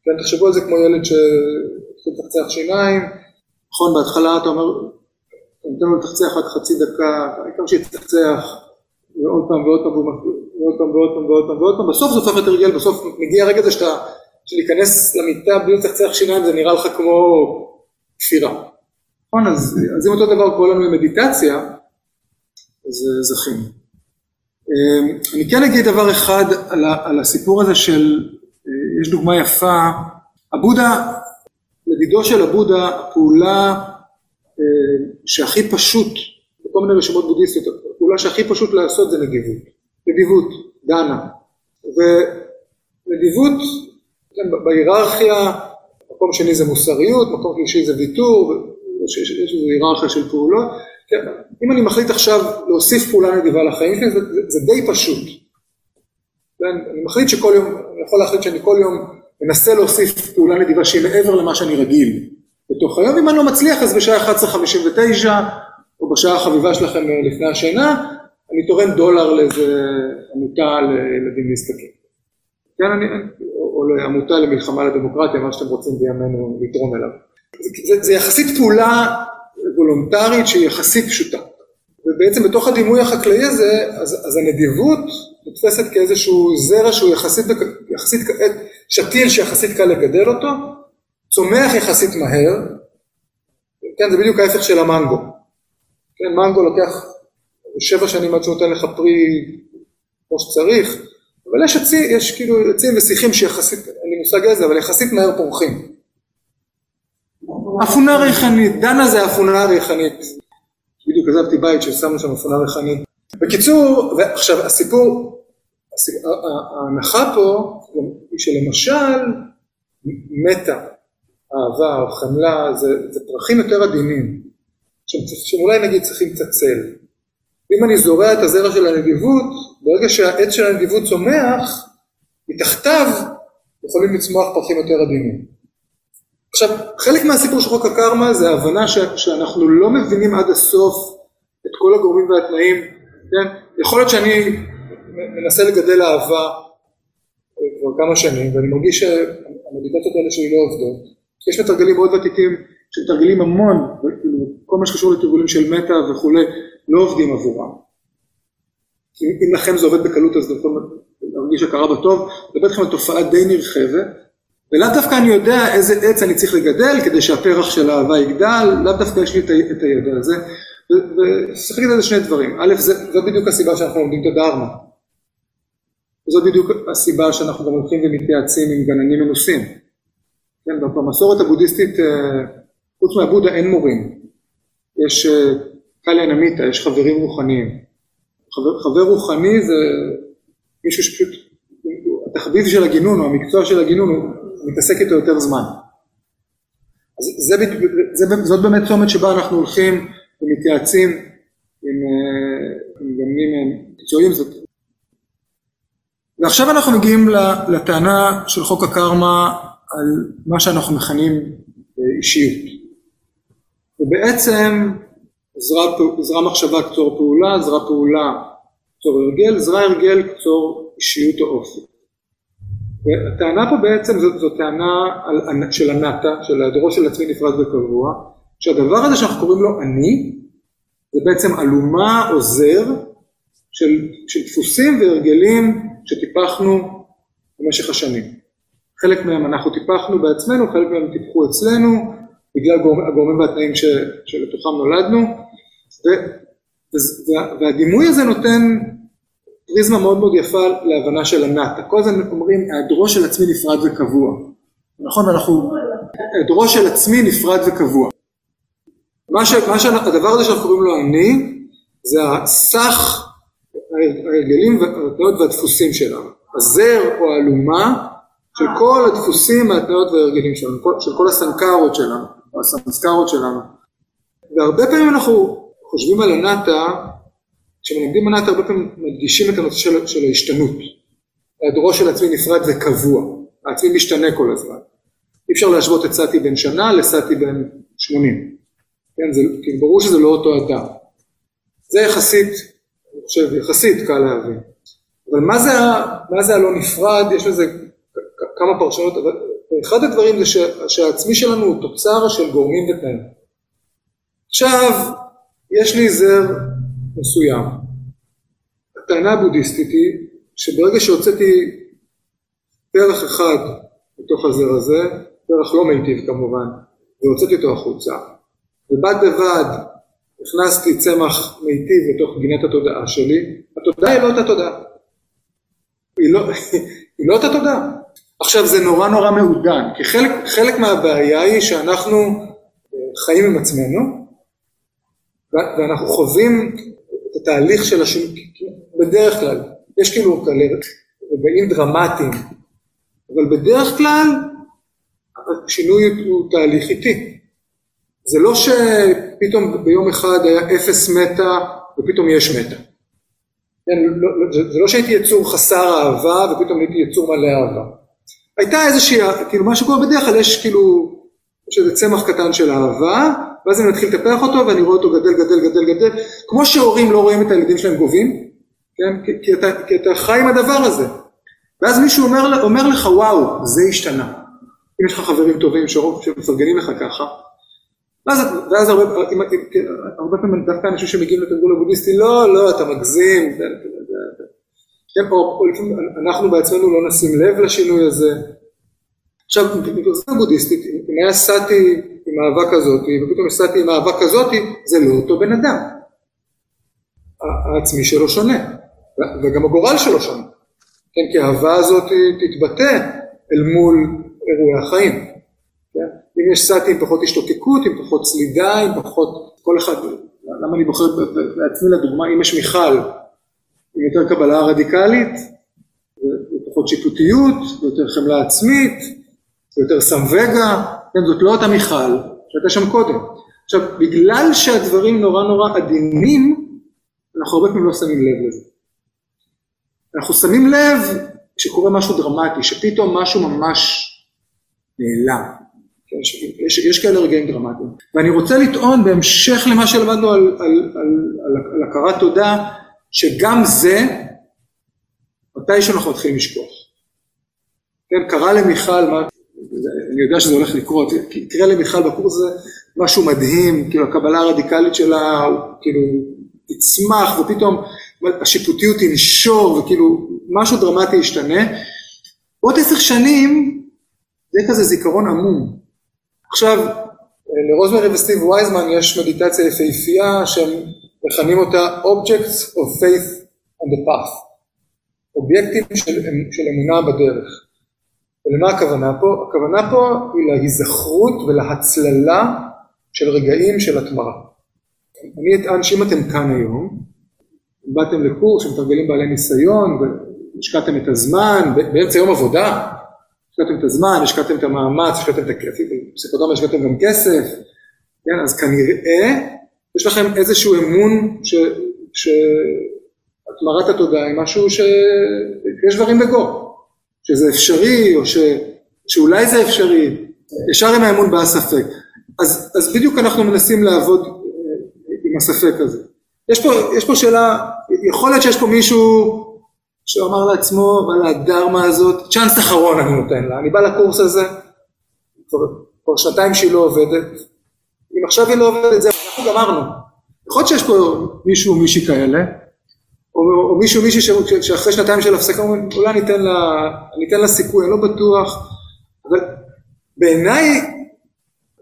כן, תחשבו על זה כמו ילד שהתחיל לצחצח שיניים, נכון, בהתחלה אתה אומר, אתה נותן לו לתחצח רק חצי דקה, העיקר שיתחצח, ועוד פעם ועוד פעם ועוד פעם ועוד פעם ועוד פעם ועוד פעם, בסוף זה הופך להיות הרגל, בסוף מגיע הרגע הזה שאתה, שלהיכנס למיטה בלי לצחצח שיניים זה נראה לך כמו כפירה. נכון, אז, אז אם אותו דבר קורה לנו עם מדיטציה, אז זכינו. אמ, אני כן אגיד דבר אחד על, על הסיפור הזה של, אה, יש דוגמה יפה, הבודה, לדידו של הבודה, הפעולה אה, שהכי פשוט, בכל מיני רשימות בודהיסטיות, הפעולה שהכי פשוט לעשות זה נדיבות. נדיבות, דנה. ונדיבות, כן, בהיררכיה, מקום שני זה מוסריות, מקום שלישי זה ויתור, יש איזו היררכיה של פעולות. כן, אם אני מחליט עכשיו להוסיף פעולה נדיבה לחיים שלי, זה, זה, זה די פשוט. כן, אני מחליט שכל יום, אני יכול להחליט שאני כל יום מנסה להוסיף פעולה נדיבה שהיא מעבר למה שאני רגיל בתוך היום, אם אני לא מצליח אז בשעה 11:59 או בשעה החביבה שלכם לפני השינה, אני תורם דולר לאיזה עמותה לילדים נזקקים. כן, אני, או, לעמותה למלחמה לדמוקרטיה, מה שאתם רוצים בימינו לתרום אליו. זה, זה יחסית פעולה וולונטרית שהיא יחסית פשוטה. ובעצם בתוך הדימוי החקלאי הזה, אז, אז הנדיבות נתפסת כאיזשהו זרע שהוא יחסית, יחסית, שתיל שיחסית קל לגדל אותו, צומח יחסית מהר, כן, זה בדיוק ההפך של המנגו. כן, מנגו לוקח שבע שנים עד שהוא נותן לך פרי כמו שצריך, אבל יש עצים, יש כאילו עצים ושיחים שיחסית, אין לי מושג איזה, אבל יחסית מהר פורחים. אפונה ריחנית, דנה זה אפונה ריחנית. בדיוק עזבתי בית ששמנו שם אפונה ריחנית. בקיצור, ועכשיו הסיפור, ההנחה פה היא שלמשל מתה, אהבה חמלה, זה, זה פרחים יותר עדינים, שאולי נגיד צריכים קצת צל. אם אני זורע את הזרע של הנדיבות, ברגע שהעץ של הנדיבות צומח, מתחתיו יכולים לצמוח פרחים יותר עדינים. עכשיו, חלק מהסיפור של חוק הקרמה זה ההבנה ש- שאנחנו לא מבינים עד הסוף את כל הגורמים והתנאים, כן? יכול להיות שאני מנסה לגדל אהבה אה, כבר כמה שנים, ואני מרגיש שהמדיטציות האלה שלי לא עובדות. יש מתרגלים מאוד ותיקים שמתרגלים המון, כאילו, כל מה שקשור לתרגולים של מטה וכולי, לא עובדים עבורם. אם לכם זה עובד בקלות אז אתם יכולים להרגיש הכרה בטוב, זה בטח תופעה די נרחבת, ולאו דווקא אני יודע איזה עץ אני צריך לגדל כדי שהפרח של האהבה יגדל, לאו דווקא יש לי את הידע הזה, וצריך להגיד על זה שני דברים, א', זו בדיוק הסיבה שאנחנו לומדים את הדרמה, וזו בדיוק הסיבה שאנחנו גם הולכים ומתייעצים עם גננים מנוסים. כן, במסורת הבודהיסטית, אה, חוץ מהבודה אין מורים, יש אה, קליאן אמיתה, יש חברים רוחניים. חבר, חבר רוחני זה מישהו שפשוט, התחביב של הגינון או המקצוע של הגינון הוא מתעסק איתו יותר זמן. אז זה, זה, זאת באמת צומת שבה אנחנו הולכים ומתייעצים עם, עם גמלים מקצועיים. זאת. ועכשיו אנחנו מגיעים לטענה של חוק הקרמה על מה שאנחנו מכנים אישיות. ובעצם עזרה מחשבה קצור פעולה, עזרה פעולה קצור הרגל, עזרה הרגל קצור אישיות או. והטענה פה בעצם זו, זו טענה על, של הנאטה, של היעדרו של עצמי נפרד וקבוע, שהדבר הזה שאנחנו קוראים לו אני, זה בעצם אלומה או זר של, של דפוסים והרגלים שטיפחנו במשך השנים. חלק מהם אנחנו טיפחנו בעצמנו, חלק מהם טיפחו אצלנו, בגלל הגורמים והתנאים שלתוכם נולדנו, ו, והדימוי הזה נותן פריזמה מאוד מאוד יפה להבנה של הנאטה. כל הזמן אומרים, היעדרו של עצמי נפרד וקבוע. נכון, ואנחנו, היעדרו של עצמי נפרד וקבוע. מה ש, מה ש, הדבר הזה שאנחנו קוראים לו אני, זה הסך ההרגלים והדפוסים שלנו. הזר או האלומה של כל הדפוסים, ההתניות וההרגלים שלנו, של כל הסנקרות שלנו, או הסמסקרות שלנו. והרבה פעמים אנחנו חושבים על הנאטה, כשמלמדים הנאטה הרבה פעמים מדגישים את הנושא של, של ההשתנות. היעדרו של עצמי נפרד וקבוע, העצמי משתנה כל הזמן. אי אפשר להשוות את סאטי בן שנה לסאטי בן שמונים. כן, זה, כי ברור שזה לא אותו אדם. זה יחסית, אני חושב, יחסית קל להבין. אבל מה זה, מה זה הלא נפרד? יש לזה כמה פרשנות, אבל אחד הדברים זה ש, שהעצמי שלנו הוא תוצר של גורמים ותנאים. עכשיו, יש לי זר מסוים. הטענה הבודהיסטית היא שברגע שהוצאתי פרח אחד מתוך הזר הזה, פרח לא מיטיב כמובן, והוצאתי אותו החוצה, ובד בבד הכנסתי צמח מיטיב לתוך גינת התודעה שלי, התודעה היא לא אותה תודעה. היא לא, [laughs] היא לא אותה תודעה. עכשיו זה נורא נורא מעודן, כי חלק, חלק מהבעיה היא שאנחנו חיים עם עצמנו, ואנחנו חווים התהליך של השינוי, בדרך כלל, יש כאילו כאלה רגעים דרמטיים, אבל בדרך כלל השינוי הוא תהליך איטי. זה לא שפתאום ביום אחד היה אפס מטה ופתאום יש מטה. כן, לא, לא, זה, לא שהייתי יצור חסר אהבה ופתאום הייתי יצור מלא אהבה. הייתה איזושהי, כאילו מה שקורה בדרך כלל יש כאילו, יש איזה צמח קטן של אהבה ואז אני מתחיל לטפח אותו ואני רואה אותו גדל, גדל, גדל, גדל, כמו שהורים לא רואים את הילדים שלהם גובים, כן? כי, אתה, כי אתה חי עם הדבר הזה. ואז מישהו אומר, אומר לך, וואו, זה השתנה. אם יש לך חברים טובים שמפרגנים לך ככה, ואז, ואז הרבה, כן, הרבה פעמים דווקא אנשים שמגיעים לתרגול הבודהיסטי, לא, לא, אתה מגזים, כן, או, או לפעמים אנחנו בעצמנו לא נשים לב לשינוי הזה. עכשיו, בפרסונה בודהיסטית, אם היה סאטי עם אהבה כזאת, ופתאום סאטי עם אהבה כזאת, זה לא אותו בן אדם. העצמי שלו שונה, וגם הגורל שלו שונה. כן, כי האהבה הזאת תתבטא אל מול אירועי החיים. כן? אם יש סאטי עם פחות השתוקקות, עם פחות סלידה, עם פחות, כל אחד, למה אני בוחר בעצמי לדוגמה, אם יש מיכל עם יותר קבלה רדיקלית, ופחות שיפוטיות, ויותר חמלה עצמית, ויותר סמווגה, כן, זאת לא אותה מיכל שהייתה שם קודם. עכשיו, בגלל שהדברים נורא נורא עדינים, אנחנו הרבה פעמים לא שמים לב לזה. אנחנו שמים לב כשקורה משהו דרמטי, שפתאום משהו ממש נעלם. כן, יש, יש כאלה רגעים דרמטיים. ואני רוצה לטעון בהמשך למה שלמדנו על, על, על, על, על הכרת תודה, שגם זה, מתי שאנחנו מתחילים לשכוח. כן, קרה למיכל, מה, אני יודע שזה הולך לקרות, קרה למיכל בקורס הזה משהו מדהים, כאילו הקבלה הרדיקלית שלה, כאילו, תצמח ופתאום השיפוטיות תנשור וכאילו משהו דרמטי ישתנה. עוד עשר שנים זה כזה זיכרון עמום. עכשיו, לרוזמרי וסטיב וייזמן יש מדיטציה יפהפייה שהם מכנים אותה Objects of Faith on the Path, אובייקטים של, של אמונה בדרך. ולמה הכוונה פה? הכוונה פה היא להיזכרות ולהצללה של רגעים של התמרה. אני אטען שאם אתם כאן היום, באתם לקורס שמתרגלים בעלי ניסיון, והשקעתם את הזמן, באמצע יום עבודה, השקעתם את הזמן, השקעתם את המאמץ, השקעתם את הכסף, בפסיכודרמה השקעתם גם כסף, כן, אז כנראה יש לכם איזשהו אמון ש... שהתמרת התודעה היא משהו שיש דברים בגו, שזה אפשרי, או ש... שאולי זה אפשרי, ישר עם האמון בא הספק. אז, אז בדיוק אנחנו מנסים לעבוד אה, עם הספק הזה. יש פה, יש פה שאלה, יכול להיות שיש פה מישהו שאמר לעצמו, מה הדרמה הזאת, צ'אנס אחרון אני נותן לה, אני בא לקורס הזה, כבר, כבר שנתיים שהיא לא עובדת, אם עכשיו היא לא עובדת, זהו, אנחנו גמרנו. יכול להיות שיש פה מישהו או מישהי כאלה, או, או מישהו מישהי שאחרי שנתיים של הפסקה אומרים, אולי ניתן לה, ניתן לה סיכוי, אני לא בטוח, אבל בעיניי,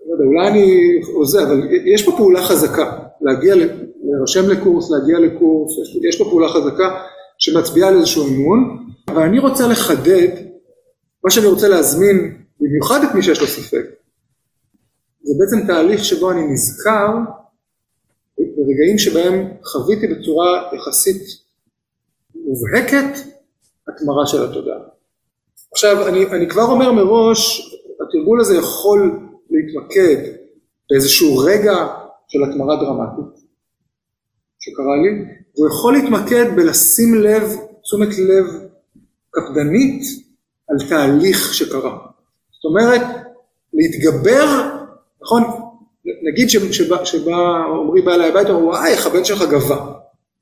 לא יודע, אולי אני עוזר, אבל יש פה פעולה חזקה, להגיע, להירשם לקורס, להגיע לקורס, יש, יש פה פעולה חזקה שמצביעה על איזשהו אמון, אבל אני רוצה לחדד, מה שאני רוצה להזמין, במיוחד את מי שיש לו ספק, זה בעצם תהליך שבו אני נזכר ברגעים שבהם חוויתי בצורה יחסית מובהקת התמרה של התודעה. עכשיו, אני, אני כבר אומר מראש, התרגול הזה יכול להתמקד באיזשהו רגע של התמרה דרמטית שקרה לי, הוא יכול להתמקד בלשים לב, תשומת לב קפדנית על תהליך שקרה. זאת אומרת, להתגבר נכון? נגיד שבא, שבא עמרי בא אליי הביתה, הוא אומר, וואי, איך הבן שלך גבה.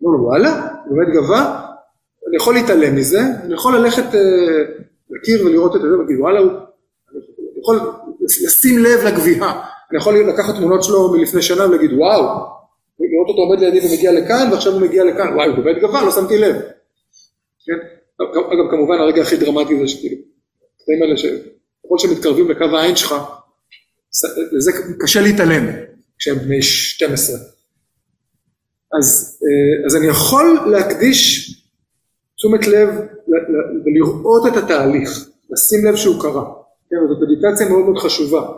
אמרו לו, וואלה, באמת גבה? אני יכול להתעלם מזה, אני יכול ללכת אה, לקיר ולראות את זה, ולהגיד, וואלה. אני יכול לשים לב לגביהה. אני יכול לקחת תמונות שלו מלפני שנה ולהגיד, וואו, לראות אותו עומד לידי ומגיע לכאן, ועכשיו הוא מגיע לכאן, וואי, הוא באמת גבה, לא שמתי לב. כן? אגב, כמובן, הרגע הכי דרמטי זה שכאילו, הקטעים האלה שככל שמתקרבים לקו העין שלך, לזה קשה להתעלם כשהם בני 12. אז, אה, אז אני יכול להקדיש תשומת לב ולראות את התהליך, לשים לב שהוא קרה. כן, זאת מדיטציה מאוד מאוד חשובה.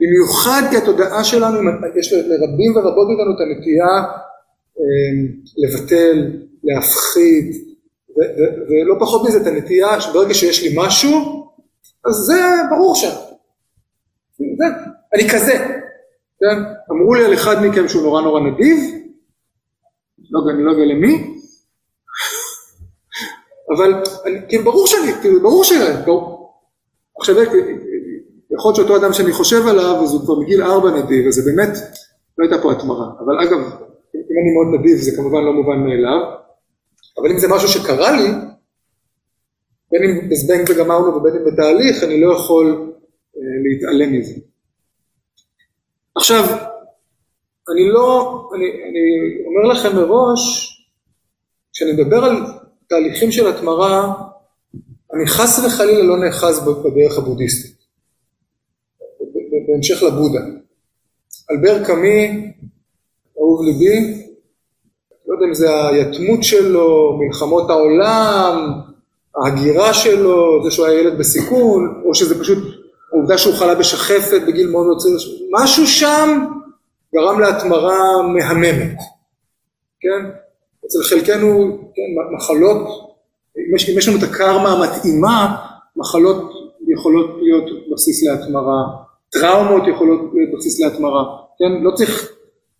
במיוחד כי התודעה שלנו, יש לרבים ורבות מאיתנו את הנטייה אה, לבטל, להפחיד, ולא פחות מזה את הנטייה שברגע שיש לי משהו, אז זה ברור שם. אני כזה, כן? אמרו לי על אחד מכם שהוא נורא נורא נדיב, לא, אני לא יודע למי, אבל כאילו ברור שאני, כאילו ברור ש... עכשיו יכול להיות שאותו אדם שאני חושב עליו, אז הוא כבר מגיל ארבע נדיב, אז זה באמת לא הייתה פה התמרה. אבל אגב, אם אני מאוד נדיב זה כמובן לא מובן מאליו, אבל אם זה משהו שקרה לי, בין אם בזבנג וגמרנו ובין אם בתהליך, אני לא יכול אה, להתעלם מזה. עכשיו, אני לא, אני, אני אומר לכם מראש, כשאני מדבר על תהליכים של התמרה, אני חס וחלילה לא נאחז בדרך הבודהיסטית, בהמשך לבודה. אלבר קאמי, אהוב ליבי, לא יודע אם זה היתמות שלו, מלחמות העולם, ההגירה שלו, זה שהוא היה ילד בסיכון, או שזה פשוט העובדה שהוא חלה בשחפת בגיל מאוד מאוד צעיר, משהו שם גרם להתמרה מהממת, כן? אצל חלקנו, כן, מחלות, אם יש, אם יש לנו את הקרמה המתאימה, מחלות יכולות להיות בסיס להתמרה, טראומות יכולות להיות בסיס להתמרה, כן? לא צריך,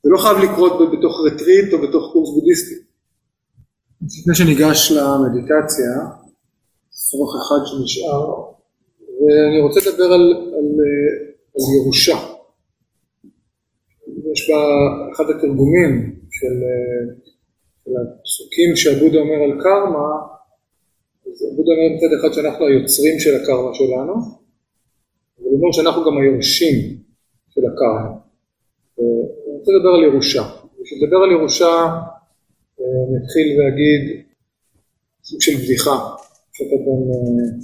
זה לא חייב לקרות בתוך רטריט או בתוך קורס בודהיסטי. לפני שניגש למדיטציה, סרוך אחד שנשאר, ואני רוצה לדבר על, על, על ירושה. יש בה אחד התרגומים של, של הפסוקים שהבודה אומר על קרמה, אז הבודה אומר מצד אחד שאנחנו היוצרים של הקרמה שלנו, אבל הוא אומר שאנחנו גם היורשים של הקרמה. אני רוצה לדבר על ירושה. בשביל לדבר על ירושה נתחיל ואגיד סוג של בדיחה. כשאתה בן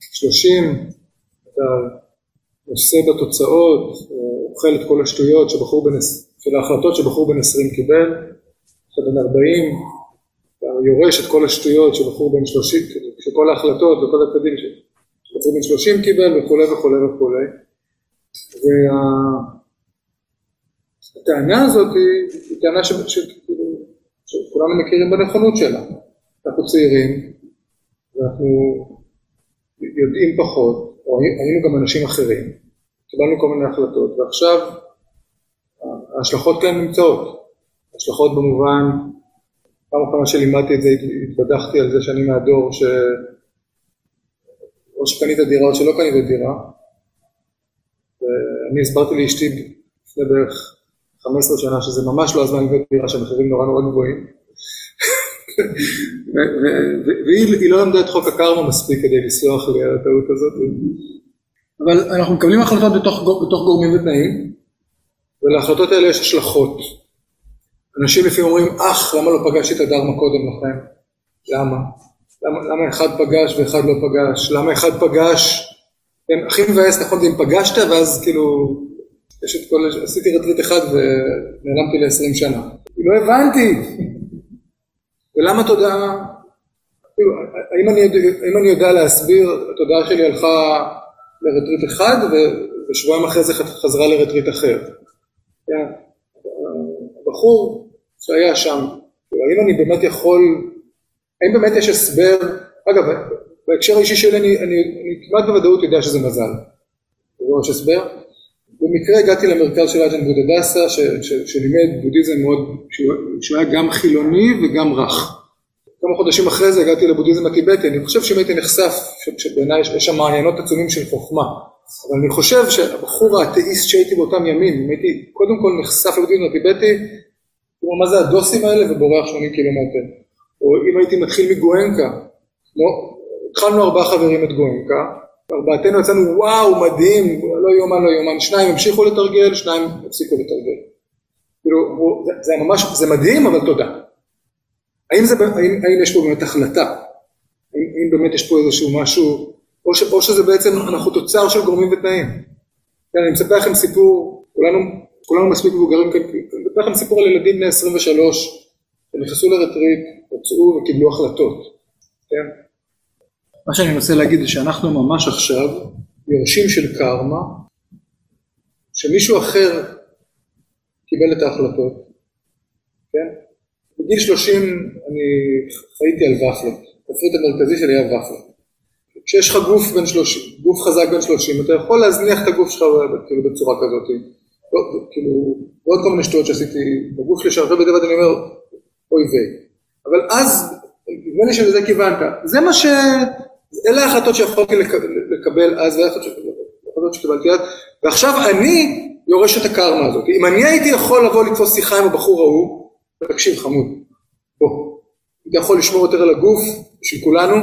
שלושים, אתה נושא בתוצאות, אוכל את כל השטויות שבחור בן, של ההחלטות שבחור בן עשרים קיבל, אתה בן ארבעים, אתה יורש את כל השטויות שבחור בן שלושים, שכל ההחלטות וכל הצדדים שבחור בן שלושים קיבל וכולי וכולי וכולי. והטענה הזאת היא, טענה ש, ש, שכולנו מכירים בנכונות שלה. אנחנו צעירים, ואנחנו יודעים פחות, או היינו גם אנשים אחרים, קיבלנו כל מיני החלטות, ועכשיו ההשלכות כאן נמצאות. השלכות במובן, פעם אחרונה שלימדתי את זה, התבדחתי על זה שאני מהדור ש... או שקנית דירה או שלא קנית דירה, ואני הסברתי לאשתי לפני בערך 15 שנה שזה ממש לא הזמן לבית דירה שהמחירים נורא נורא גבוהים. [laughs] והיא לא למדה את חוק הקרמה מספיק כדי לסלוח לי על הטעות הזאת. אבל אנחנו מקבלים החלטות בתוך, בתוך גורמים ותנאים, ולהחלטות האלה יש השלכות. אנשים לפעמים אומרים, אך, למה לא פגשתי את הדרמה קודם לכן? למה? למה, למה אחד פגש ואחד לא פגש? למה אחד פגש? כן, הכי מבאס, נכון, אם פגשת, ואז כאילו, יש את כל, עשיתי רטריט אחד ונעלמתי ל-20 שנה. לא הבנתי. ולמה תודעה? כאילו, האם אני, האם אני יודע להסביר, התודעה שלי הלכה לרטריט אחד ושבועיים אחרי זה חזרה לרטריט אחר. כן? הבחור שהיה שם, האם אני באמת יכול, האם באמת יש הסבר, אגב, בהקשר האישי שלי אני, אני, אני כמעט בוודאות יודע שזה מזל. זה יש הסבר. במקרה הגעתי למרכז של אג'ן בודדסה, שלימד בודהיזם מאוד, שהוא היה גם חילוני וגם רך. כמה חודשים אחרי זה הגעתי לבודהיזם הטיבטי, אני חושב שאם הייתי נחשף, שבעיניי יש שם מעיינות עצומים של חוכמה, אבל אני חושב שהבחור האתאיסט שהייתי באותם ימים, אם הייתי קודם כל נחשף לבודהיזם הטיבטי, כלומר מה זה הדוסים האלה ובורח 80 קילומטר, או אם הייתי מתחיל מגואנקה, לא, התחלנו ארבעה חברים את גואנקה, ארבעתנו יצאנו וואו מדהים, לא יאומן לא יאומן, שניים המשיכו לתרגל, שניים הפסיקו לתרגל. כאילו, זה, זה ממש, זה מדהים אבל תודה. האם, זה, האם, האם יש פה באמת החלטה? האם, האם באמת יש פה איזשהו משהו, או, ש, או שזה בעצם אנחנו תוצר של גורמים ותנאים. כן, אני מספר לכם סיפור, כולנו, כולנו מספיק מבוגרים כאן, אני מספר לכם סיפור על ילדים בני 23 שנכנסו לרטריט, הוצאו וקיבלו החלטות. כן? מה שאני מנסה להגיד זה שאנחנו ממש עכשיו יורשים של קרמה, שמישהו אחר קיבל את ההחלטות, כן? בגיל 30 אני חייתי על ופלות, התפריט המרכזי שלי היה ופלות. כשיש לך גוף בן 30, גוף חזק בן 30, אתה יכול להזניח את הגוף שלך כאילו בצורה כזאת. לא, כאילו, ועוד כל מיני שטויות שעשיתי בגוף שלי, שהרבה בדיעבד אני אומר, אוי ויי. אבל אז, נדמה לי שלזה כיוונת. זה מה ש... אלה ההחלטות שיכולתי לקבל אז, ואלה ההחלטות החלטות שקיבלתי אז, ועכשיו אני יורש את הקרמה הזאת. אם אני הייתי יכול לבוא לתפוס שיחה עם הבחור ההוא, תקשיב חמוד, בוא, אתה יכול לשמור יותר על הגוף בשביל כולנו,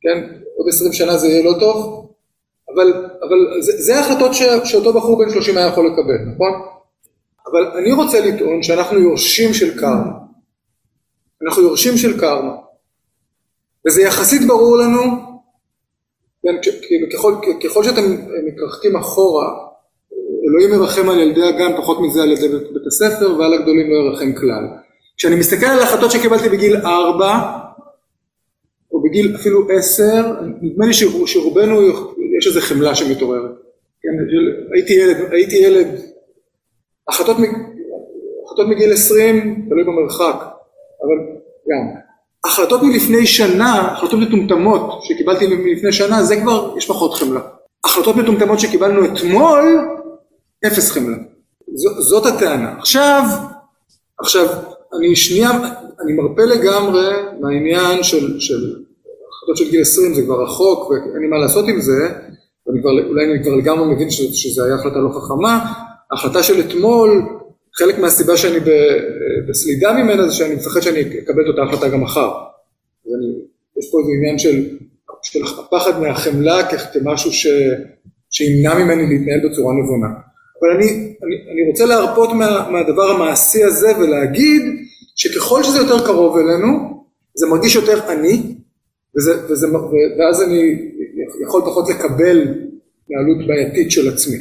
כן, עוד עשרים שנה זה יהיה לא טוב, אבל, אבל זה, זה ההחלטות ש, שאותו בחור בן שלושים היה יכול לקבל, נכון? אבל אני רוצה לטעון שאנחנו יורשים של קרמה. אנחנו יורשים של קרמה. וזה יחסית ברור לנו, כן, ככל, ככל שאתם מתרחקים אחורה, אלוהים ירחם על ילדי הגן, פחות מזה על ילדי בית הספר, ועל הגדולים לא ירחם כלל. כשאני מסתכל על החלטות שקיבלתי בגיל ארבע, או בגיל אפילו עשר, נדמה לי שרובנו יש איזו חמלה שמתעוררת. כן, הייתי ילד, הייתי ילד, החלטות, החלטות מגיל עשרים, תלוי במרחק, אבל גם. החלטות מלפני שנה, החלטות מטומטמות שקיבלתי מלפני שנה, זה כבר, יש פחות חמלה. החלטות מטומטמות שקיבלנו אתמול, אפס חמלה. ז, זאת הטענה. עכשיו, עכשיו, אני שנייה, אני מרפה לגמרי מהעניין של, של החלטות של גיל 20, זה כבר רחוק ואין לי מה לעשות עם זה, ואני כבר, אולי אני כבר לגמרי מבין שזו הייתה החלטה לא חכמה. ההחלטה של אתמול, חלק מהסיבה שאני בסלידה ממנה זה שאני מפחד שאני אקבל את אותה החלטה גם מחר. אני, יש פה איזה עניין של, של הפחד מהחמלה כמשהו ש, שימנע ממני להתנהל בצורה נבונה. אבל אני, אני, אני רוצה להרפות מה, מהדבר המעשי הזה ולהגיד שככל שזה יותר קרוב אלינו, זה מרגיש יותר עני, וזה, וזה, ואז אני יכול פחות לקבל התנהלות בעייתית של עצמי.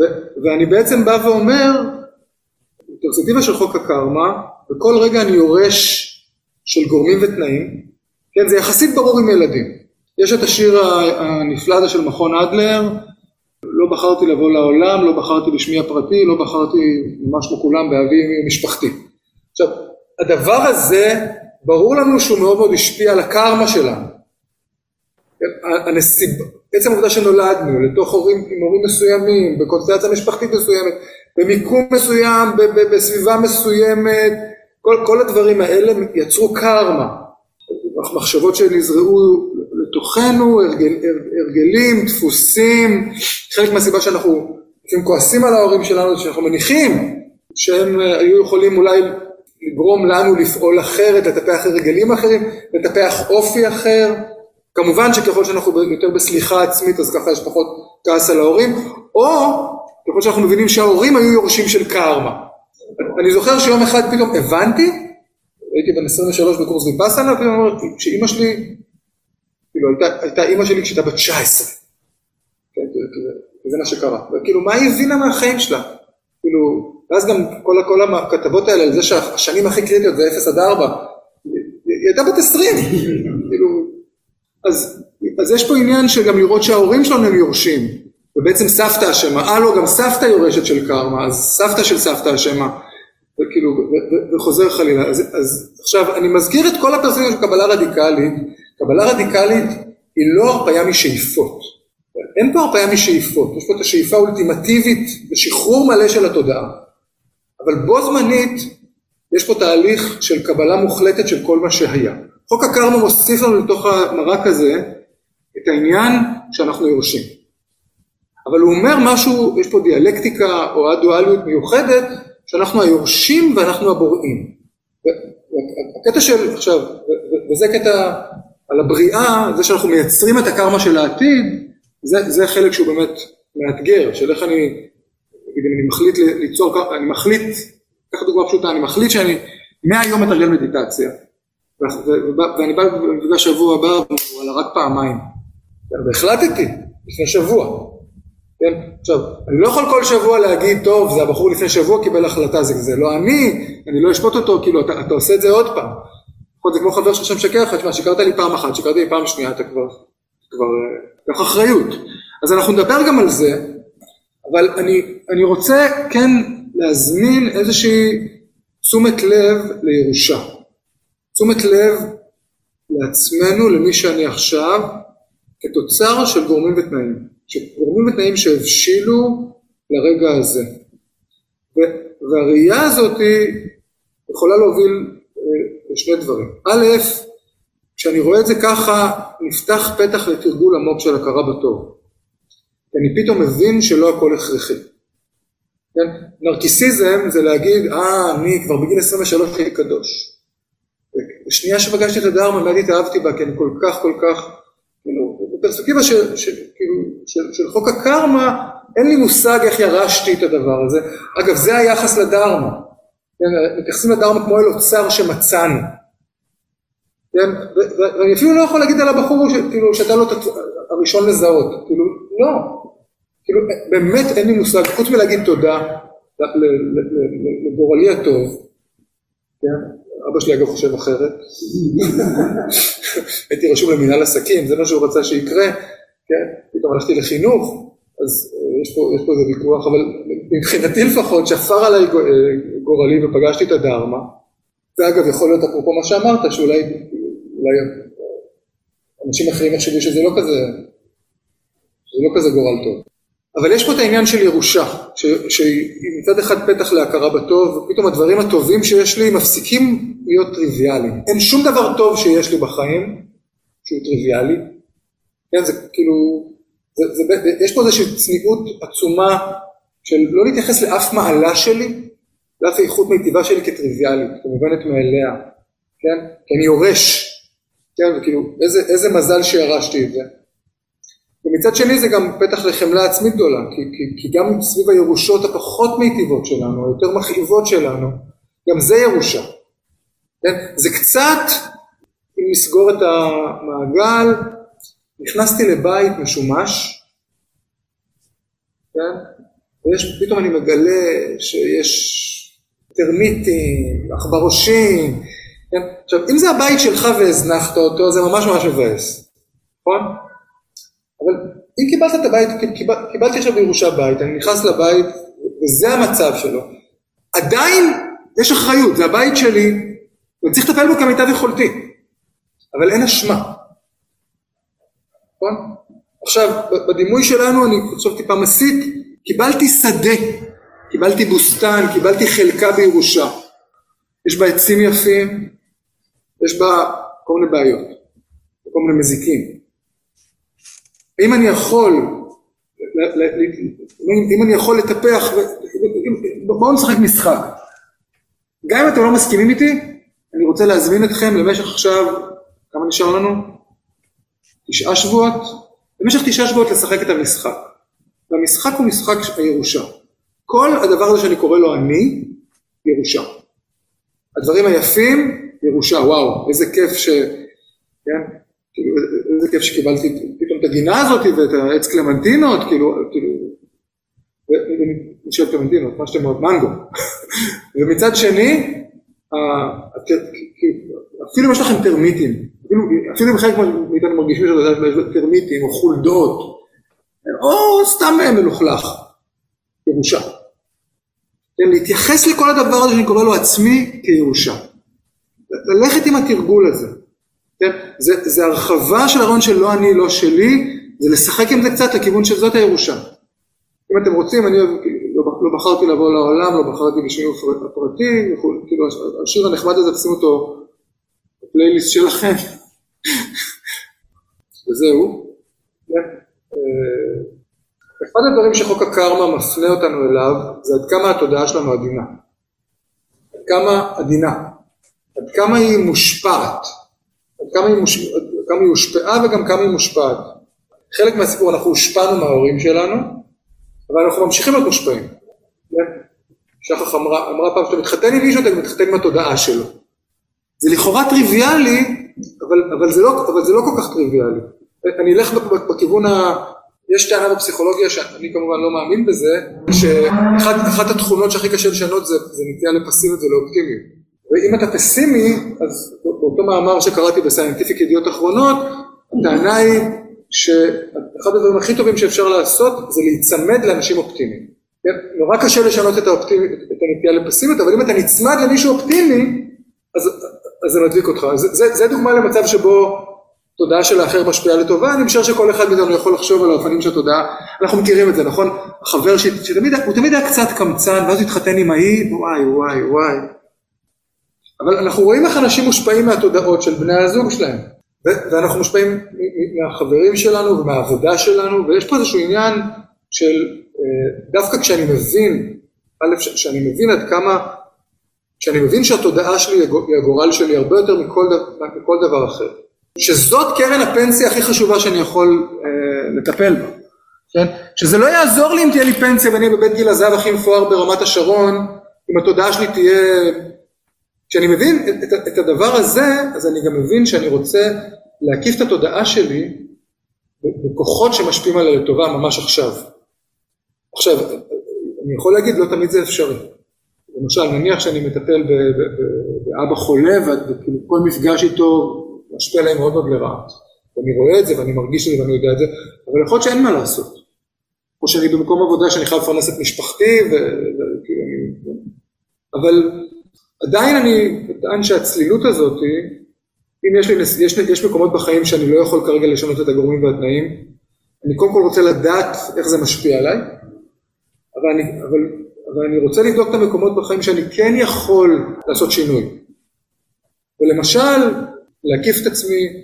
ו, ואני בעצם בא ואומר, בפרספקטיבה של חוק הקרמה, בכל רגע אני יורש של גורמים ותנאים, כן, זה יחסית ברור עם ילדים. יש את השיר הנפלא הזה של מכון אדלר, לא בחרתי לבוא לעולם, לא בחרתי בשמי הפרטי, לא בחרתי ממש כמו כולם באבי משפחתי. עכשיו, הדבר הזה, ברור לנו שהוא מאוד מאוד השפיע על הקרמה שלנו. הנסיב... עצם העובדה שנולדנו לתוך הורים עם הורים מסוימים, בקונסטרציה משפחתית מסוימת, במיקום מסוים, בסביבה מסוימת, כל, כל הדברים האלה יצרו קרמה. מחשבות שנזרעו לתוכנו, הרגל, הרגלים, דפוסים, חלק מהסיבה שאנחנו לפעמים כועסים על ההורים שלנו, שאנחנו מניחים שהם אה, היו יכולים אולי לגרום לנו לפעול אחרת, לטפח הרגלים אחרים, לטפח אופי אחר. כמובן שככל שאנחנו יותר בסליחה עצמית אז ככה יש פחות כעס על ההורים, או ככל שאנחנו מבינים שההורים היו יורשים של קרמה. אני זוכר שיום אחד פתאום הבנתי, הייתי בן 23 בקורס ויפאסנה, פתאום אמרתי שאימא שלי כאילו הייתה, הייתה אימא שלי כשהייתה בת 19. כן, זה מה שקרה. וכאילו, מה היא הבינה מהחיים שלה? כאילו, ואז גם כל, כל הכתבות האלה על זה שהשנים הכי קריטיות זה 0 עד 4, היא הייתה בת 20. אז, אז יש פה עניין של גם לראות שההורים שלנו הם יורשים, ובעצם סבתא אשמה, אה לא, גם סבתא יורשת של קרמה, אז סבתא של סבתא אשמה, וכאילו, וחוזר חלילה. אז, אז עכשיו, אני מזכיר את כל הפרסומים של קבלה רדיקלית, קבלה רדיקלית היא לא הרפאיה משאיפות. אין פה הרפאיה משאיפות, יש פה את השאיפה האולטימטיבית לשחרור מלא של התודעה. אבל בו זמנית יש פה תהליך של קבלה מוחלטת של כל מה שהיה. חוק הקרמה מוסיף לנו לתוך המרק הזה את העניין שאנחנו יורשים. אבל הוא אומר משהו, יש פה דיאלקטיקה או א-דואליות מיוחדת, שאנחנו היורשים ואנחנו הבוראים. הקטע של, עכשיו, וזה קטע על הבריאה, זה שאנחנו מייצרים את הקרמה של העתיד, זה, זה חלק שהוא באמת מאתגר, של איך אני, נגיד אם אני מחליט ליצור, אני מחליט, קח דוגמה פשוטה, אני מחליט שאני מהיום מתרגל מדיטציה, ואני בא במפגש שבוע הבא, וואלה רק פעמיים, והחלטתי לפני שבוע, כן? עכשיו, אני לא יכול כל שבוע להגיד, טוב, זה הבחור לפני שבוע קיבל החלטה, זה, זה לא אני, אני לא אשפוט אותו, כאילו, אתה, אתה עושה את זה עוד פעם. זה כמו חבר שלך שמשקר לך, תשמע, שיקרת לי פעם אחת, שיקרת לי פעם שנייה, אתה כבר, כבר, קח אחריות. אז אנחנו נדבר גם על זה, אבל אני, אני רוצה כן להזמין איזושהי תשומת לב לירושה. תשומת לב לעצמנו, למי שאני עכשיו, כתוצר של גורמים ותנאים. גורמים ותנאים שהבשילו לרגע הזה. והראייה הזאת יכולה להוביל לשני דברים. א', כשאני רואה את זה ככה, נפתח פתח לתרגול עמוק של הכרה בטוב. אני פתאום מבין שלא הכל הכרחי. כן? נרקיסיזם זה להגיד, אה, אני כבר בגיל 23 הייתי קדוש. בשנייה שפגשתי את הדרמה, מיד התאהבתי בה, כי אני כל כך, כל כך, כאילו, בפרספקטיבה של, של, כאילו, של, של חוק הקרמה, אין לי מושג איך ירשתי את הדבר הזה. אגב, זה היחס לדרמה. כן? מתייחסים לדרמה כמו אל אוצר שמצאנו. כן? ואני אפילו לא יכול להגיד על הבחור כאילו, שאתה לא הראשון לזהות. כאילו, לא. כאילו, באמת אין לי מושג, חוץ מלהגיד תודה לגורלי הטוב, כן? אבא שלי אגב חושב אחרת, [laughs] הייתי רשום למנהל עסקים, זה מה שהוא רצה שיקרה, כן? פתאום הלכתי לחינוך, אז אה, יש פה, יש פה איזה ויכוח, אבל מבחינתי לפחות שפר עליי אה, גורלי ופגשתי את הדרמה, זה אגב יכול להיות אפרופו מה שאמרת, שאולי אולי אנשים אחרים יחשבו שזה לא כזה, שזה לא כזה גורל טוב. אבל יש פה את העניין של ירושה, שהיא מצד אחד פתח להכרה בטוב, ופתאום הדברים הטובים שיש לי מפסיקים להיות טריוויאליים. אין שום דבר טוב שיש לי בחיים שהוא טריוויאלי. כן, זה כאילו, זה, זה, יש פה איזושהי צניעות עצומה של לא להתייחס לאף מעלה שלי, לאף איכות מיטיבה שלי כטריוויאלית, כמובנת מאליה, כן? כי אני יורש, כן, וכאילו, איזה, איזה מזל שירשתי את זה. ומצד שני זה גם פתח לחמלה עצמית גדולה, כי, כי, כי גם סביב הירושות הפחות מיטיבות שלנו, היותר מכאיבות שלנו, גם זה ירושה. כן? זה קצת, אם נסגור את המעגל, נכנסתי לבית משומש, כן? ופתאום אני מגלה שיש טרמיטים, עכברושים, כן? עכשיו, אם זה הבית שלך והזנחת אותו, זה ממש ממש מבאס, נכון? אבל אם קיבלת את הבית, קיבל, קיבלתי עכשיו בירושה בית, אני נכנס לבית וזה המצב שלו, עדיין יש אחריות, זה הבית שלי, ואני צריך לטפל בו כמיטב יכולתי, אבל אין אשמה. נכון? עכשיו, בדימוי שלנו, אני עכשיו טיפה מסית, קיבלתי שדה, קיבלתי בוסתן, קיבלתי חלקה בירושה. יש בה עצים יפים, יש בה כל מיני בעיות, כל מיני מזיקים. אם אני יכול, אם אני יכול לטפח, בואו נשחק משחק. גם אם אתם לא מסכימים איתי, אני רוצה להזמין אתכם למשך עכשיו, כמה נשאר לנו? תשעה שבועות? במשך תשעה שבועות לשחק את המשחק. והמשחק הוא משחק הירושה. כל הדבר הזה שאני קורא לו אני, ירושה. הדברים היפים, ירושה, וואו, איזה כיף ש... כן? כאילו, איזה כיף שקיבלתי את הגינה הזאת ואת העץ קלמנטינות, כאילו, כאילו, נשאר קלמנטינות, מה שאתם אומרים, מנגו. [laughs] ומצד שני, אפילו אם יש לכם טרמיטים, אפילו אם חלק מאיתנו מרגישים שיש טרמיטים או חולדות, או סתם מלוכלך, ירושה. כן, להתייחס לכל הדבר הזה שאני קורא לו עצמי כירושה. ללכת עם התרגול הזה. כן? זה, זה הרחבה של הרעיון של לא אני, לא שלי, זה לשחק עם זה קצת לכיוון של זאת הירושה. אם אתם רוצים, אני לא, לא בחרתי לבוא לעולם, לא בחרתי בשיעור הפרטי, כאילו השיר הנחמד הזה, תשימו אותו בפלייליסט שלכם. [laughs] וזהו. כן? אה, אחד הדברים שחוק הקרמה מפנה אותנו אליו, זה עד כמה התודעה שלנו עדינה. עד כמה עדינה. עד כמה היא מושפעת. כמה היא, הושפעה וגם כמה היא מושפעת. חלק מהסיפור אנחנו הושפענו מההורים שלנו, אבל אנחנו ממשיכים להיות מושפעים. שחח אמרה, אמרה פעם שאתה מתחתן עם מישהו, אתה מתחתן עם התודעה שלו. זה לכאורה טריוויאלי, אבל, אבל, זה לא, אבל זה לא כל כך טריוויאלי. אני אלך בכיוון ה... יש טענה בפסיכולוגיה שאני כמובן לא מאמין בזה, שאחת התכונות שהכי קשה לשנות זה, זה נטייה לפסימיות ולאופטימיות. ואם אתה פסימי, אז באותו מאמר שקראתי בסיינטיפיק ידיעות אחרונות, הטענה היא שאחד הדברים הכי טובים שאפשר לעשות זה להיצמד לאנשים אופטימיים. נורא קשה לשנות את, הנטייה לפסימיות, אבל אם אתה נצמד למישהו אופטימי, אז, אז זה מדליק אותך. זה, זה, זה דוגמה למצב שבו תודעה של האחר משפיעה לטובה, אני משער שכל אחד מאיתנו יכול לחשוב על האופנים של התודעה, אנחנו מכירים את זה, נכון? החבר שתמיד, הוא תמיד היה קצת קמצן, ואז התחתן עם ההיא, וואי וואי וואי. אבל אנחנו רואים איך אנשים מושפעים מהתודעות של בני הזוג שלהם, ואנחנו מושפעים מהחברים שלנו ומהעבודה שלנו, ויש פה איזשהו עניין של אה, דווקא כשאני מבין, א', כשאני מבין עד כמה, כשאני מבין שהתודעה שלי היא הגורל שלי הרבה יותר מכל, מכל דבר אחר, שזאת קרן הפנסיה הכי חשובה שאני יכול אה, לטפל בה, כן? שזה לא יעזור לי אם תהיה לי פנסיה ואני בבית גיל הזהב הכי מפואר ברמת השרון, אם התודעה שלי תהיה... כשאני מבין את, את, הדבר הזה, אז אני גם מבין שאני רוצה להקיף את התודעה שלי בכוחות שמשפיעים עליה לטובה ממש עכשיו. עכשיו, אני יכול להגיד, לא תמיד זה אפשרי. למשל, נניח שאני מטפל באבא חולה, וכאילו כל מפגש איתו משפיע עליהם מאוד מאוד לרעה. ואני רואה את זה ואני מרגיש את זה ואני יודע את זה, אבל יכול להיות שאין מה לעשות. או שאני במקום עבודה שאני חייב לפרנס את משפחתי, ו... אבל עדיין אני טען שהצלילות הזאת, אם יש, לי, יש, יש מקומות בחיים שאני לא יכול כרגע לשנות את הגורמים והתנאים, אני קודם כל רוצה לדעת איך זה משפיע עליי, אבל אני, אבל, אבל אני רוצה לבדוק את המקומות בחיים שאני כן יכול לעשות שינוי. ולמשל, להקיף את עצמי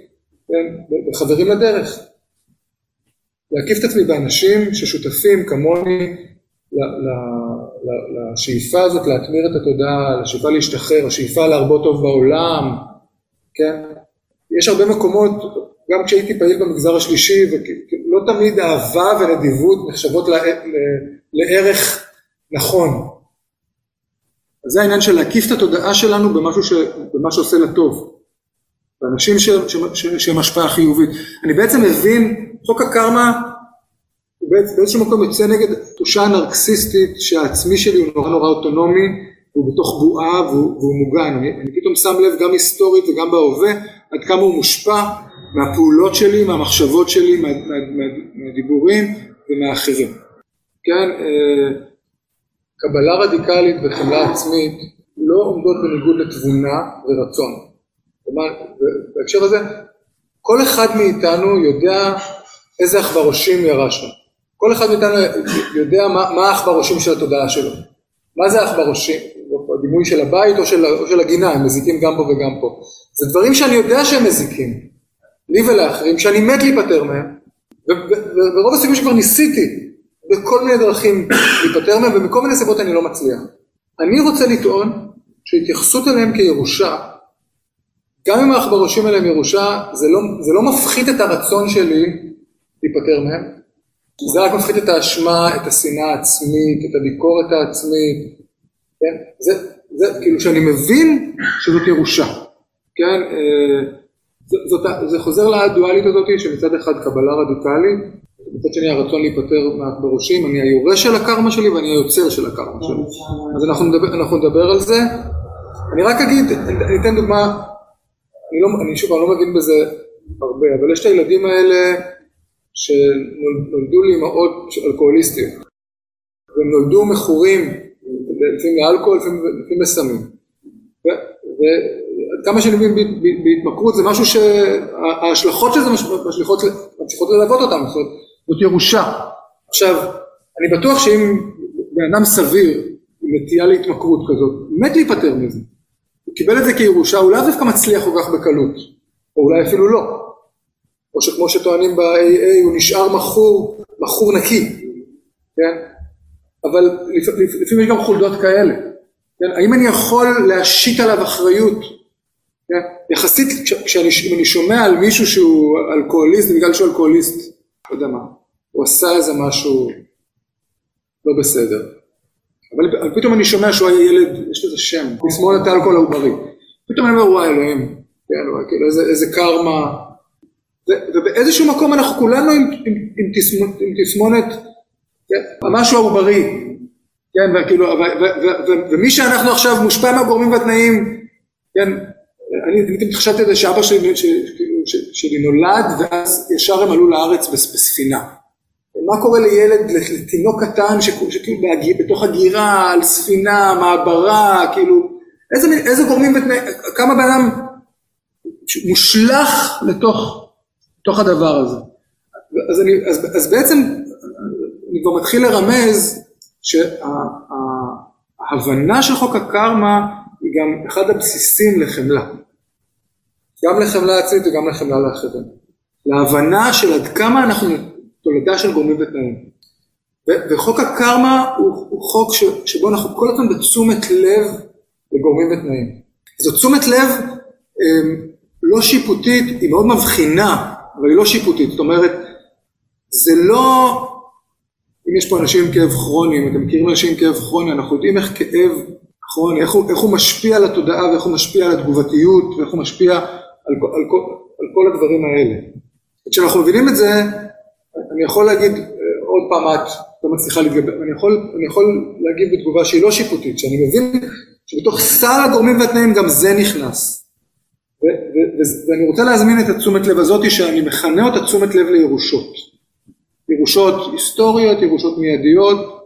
כן, בחברים לדרך. להקיף את עצמי באנשים ששותפים כמוני לשאיפה הזאת להטמיר את התודעה, לשאיפה להשתחרר, השאיפה להרבות טוב בעולם, כן? יש הרבה מקומות, גם כשהייתי פעיל במגזר השלישי, ולא תמיד אהבה ונדיבות נחשבות לערך נכון. אז זה העניין של להקיף את התודעה שלנו במשהו ש, במה שעושה לה טוב. באנשים שהם השפעה חיובית. אני בעצם מבין, חוק הקרמה באיזשהו מקום יוצא נגד תחושה נרקסיסטית שהעצמי שלי הוא נורא נורא אוטונומי, הוא בתוך בועה והוא, והוא מוגן. אני, אני פתאום שם לב גם היסטורית וגם בהווה עד כמה הוא מושפע מהפעולות שלי, מהמחשבות שלי, מה, מה, מה, מהדיבורים ומאחרים. כן, אה, קבלה רדיקלית וחמלה עצמית לא עומדות בניגוד לתבונה ורצון. בהקשר הזה, כל אחד מאיתנו יודע איזה עכברושים ירשנו. כל אחד מאיתנו יודע מה, מה העכברושים של התודעה שלו. מה זה העכברושים? הדימוי של הבית או של, או של הגינה, הם מזיקים גם פה וגם פה. זה דברים שאני יודע שהם מזיקים, לי ולאחרים, שאני מת להיפטר מהם, ורוב הסיכויים שכבר ניסיתי בכל מיני דרכים להיפטר מהם, ומכל מיני סיבות אני לא מצליח. אני רוצה לטעון שהתייחסות אליהם כירושה, גם אם העכברושים האלה הם ירושה, זה לא, זה לא מפחית את הרצון שלי להיפטר מהם, זה רק מפחית את האשמה, את השנאה העצמית, את הביקורת העצמית, כן? זה, זה כאילו שאני מבין שזאת ירושה, כן? אה, זאת, זה חוזר לדואלית הזאת שמצד אחד קבלה רדיקלית, מצד שני הרצון להיפטר מהברושים, אני היורש של הקרמה שלי ואני היוצר של הקרמה שלי. אז אנחנו נדבר, אנחנו נדבר על זה. אני רק אגיד, אני אתן דוגמה, אני, לא, אני שוב, אני לא מבין בזה הרבה, אבל יש את הילדים האלה שנולדו לאמהות אלכוהוליסטיות, והם נולדו מכורים, לפעמים לאלכוהול, לפעמים לסמים. ועד כמה שאני מבין בהתמכרות זה משהו שההשלכות של זה ממשיכות ללוות אותם, זאת אומרת, זאת ירושה. עכשיו, אני בטוח שאם בן אדם סביר, נטייה להתמכרות כזאת, מת להיפטר מזה. הוא קיבל את זה כירושה, הוא לאו דווקא מצליח כל כך בקלות, או אולי אפילו לא. או שכמו שטוענים ב-AA הוא נשאר מכור, מכור נקי, כן? אבל לפעמים יש גם חולדות כאלה, כן? האם אני יכול להשית עליו אחריות, כן? יחסית כשאני שומע על מישהו שהוא אלכוהוליסט, בגלל שהוא אלכוהוליסט, לא יודע מה, הוא עשה איזה משהו לא בסדר, אבל פתאום אני שומע שהוא היה ילד, יש לזה שם, תסמונת האלכוהול העוברי, פתאום אני אומר וואי אלוהים, כן, כאילו איזה, איזה קרמה ובאיזשהו מקום אנחנו כולנו עם, עם, עם, תסמונת, עם תסמונת, כן, משהו העוברי, כן, וכאילו, ו, ו, ו, ו, ומי שאנחנו עכשיו מושפע מהגורמים והתנאים, כן, אני חשבתי על זה שאבא שלי, שכאילו, שלי נולד ואז ישר הם עלו לארץ בספינה. מה קורה לילד, לתינוק קטן שכאילו בתוך הגירה, על ספינה, מעברה, כאילו, איזה, איזה גורמים ותנאים, כמה בן אדם מושלך לתוך בתוך הדבר הזה. אז, אני, אז, אז בעצם אני כבר מתחיל לרמז שההבנה של חוק הקרמה היא גם אחד הבסיסים לחמלה. גם לחמלה עצמית וגם לחמלה לאחרים. להבנה של עד כמה אנחנו תולדה של גורמים ותנאים. וחוק הקרמה הוא, הוא חוק ש, שבו אנחנו כל הזמן בתשומת לב לגורמים ותנאים. זו תשומת לב אמ, לא שיפוטית, היא מאוד מבחינה, אבל היא לא שיפוטית. זאת אומרת, זה לא, אם יש פה אנשים עם כאב כרוני, אם אתם מכירים אנשים עם כאב כרוני, אנחנו יודעים איך כאב כרוני, איך איך הוא משפיע על התודעה ואיך הוא משפיע על התגובתיות ואיך הוא משפיע על, על, כל, על כל הדברים האלה. כשאנחנו מבינים את זה, אני יכול להגיד, אה, עוד פעם את לא מצליחה להתגבר, אני אני יכול להגיד בתגובה שהיא לא שיפוטית, שאני מבין שבתוך סל הגורמים והתנאים גם זה נכנס. ואני רוצה להזמין את התשומת לב הזאת שאני מכנה אותה תשומת לב לירושות. ירושות היסטוריות, ירושות מיידיות,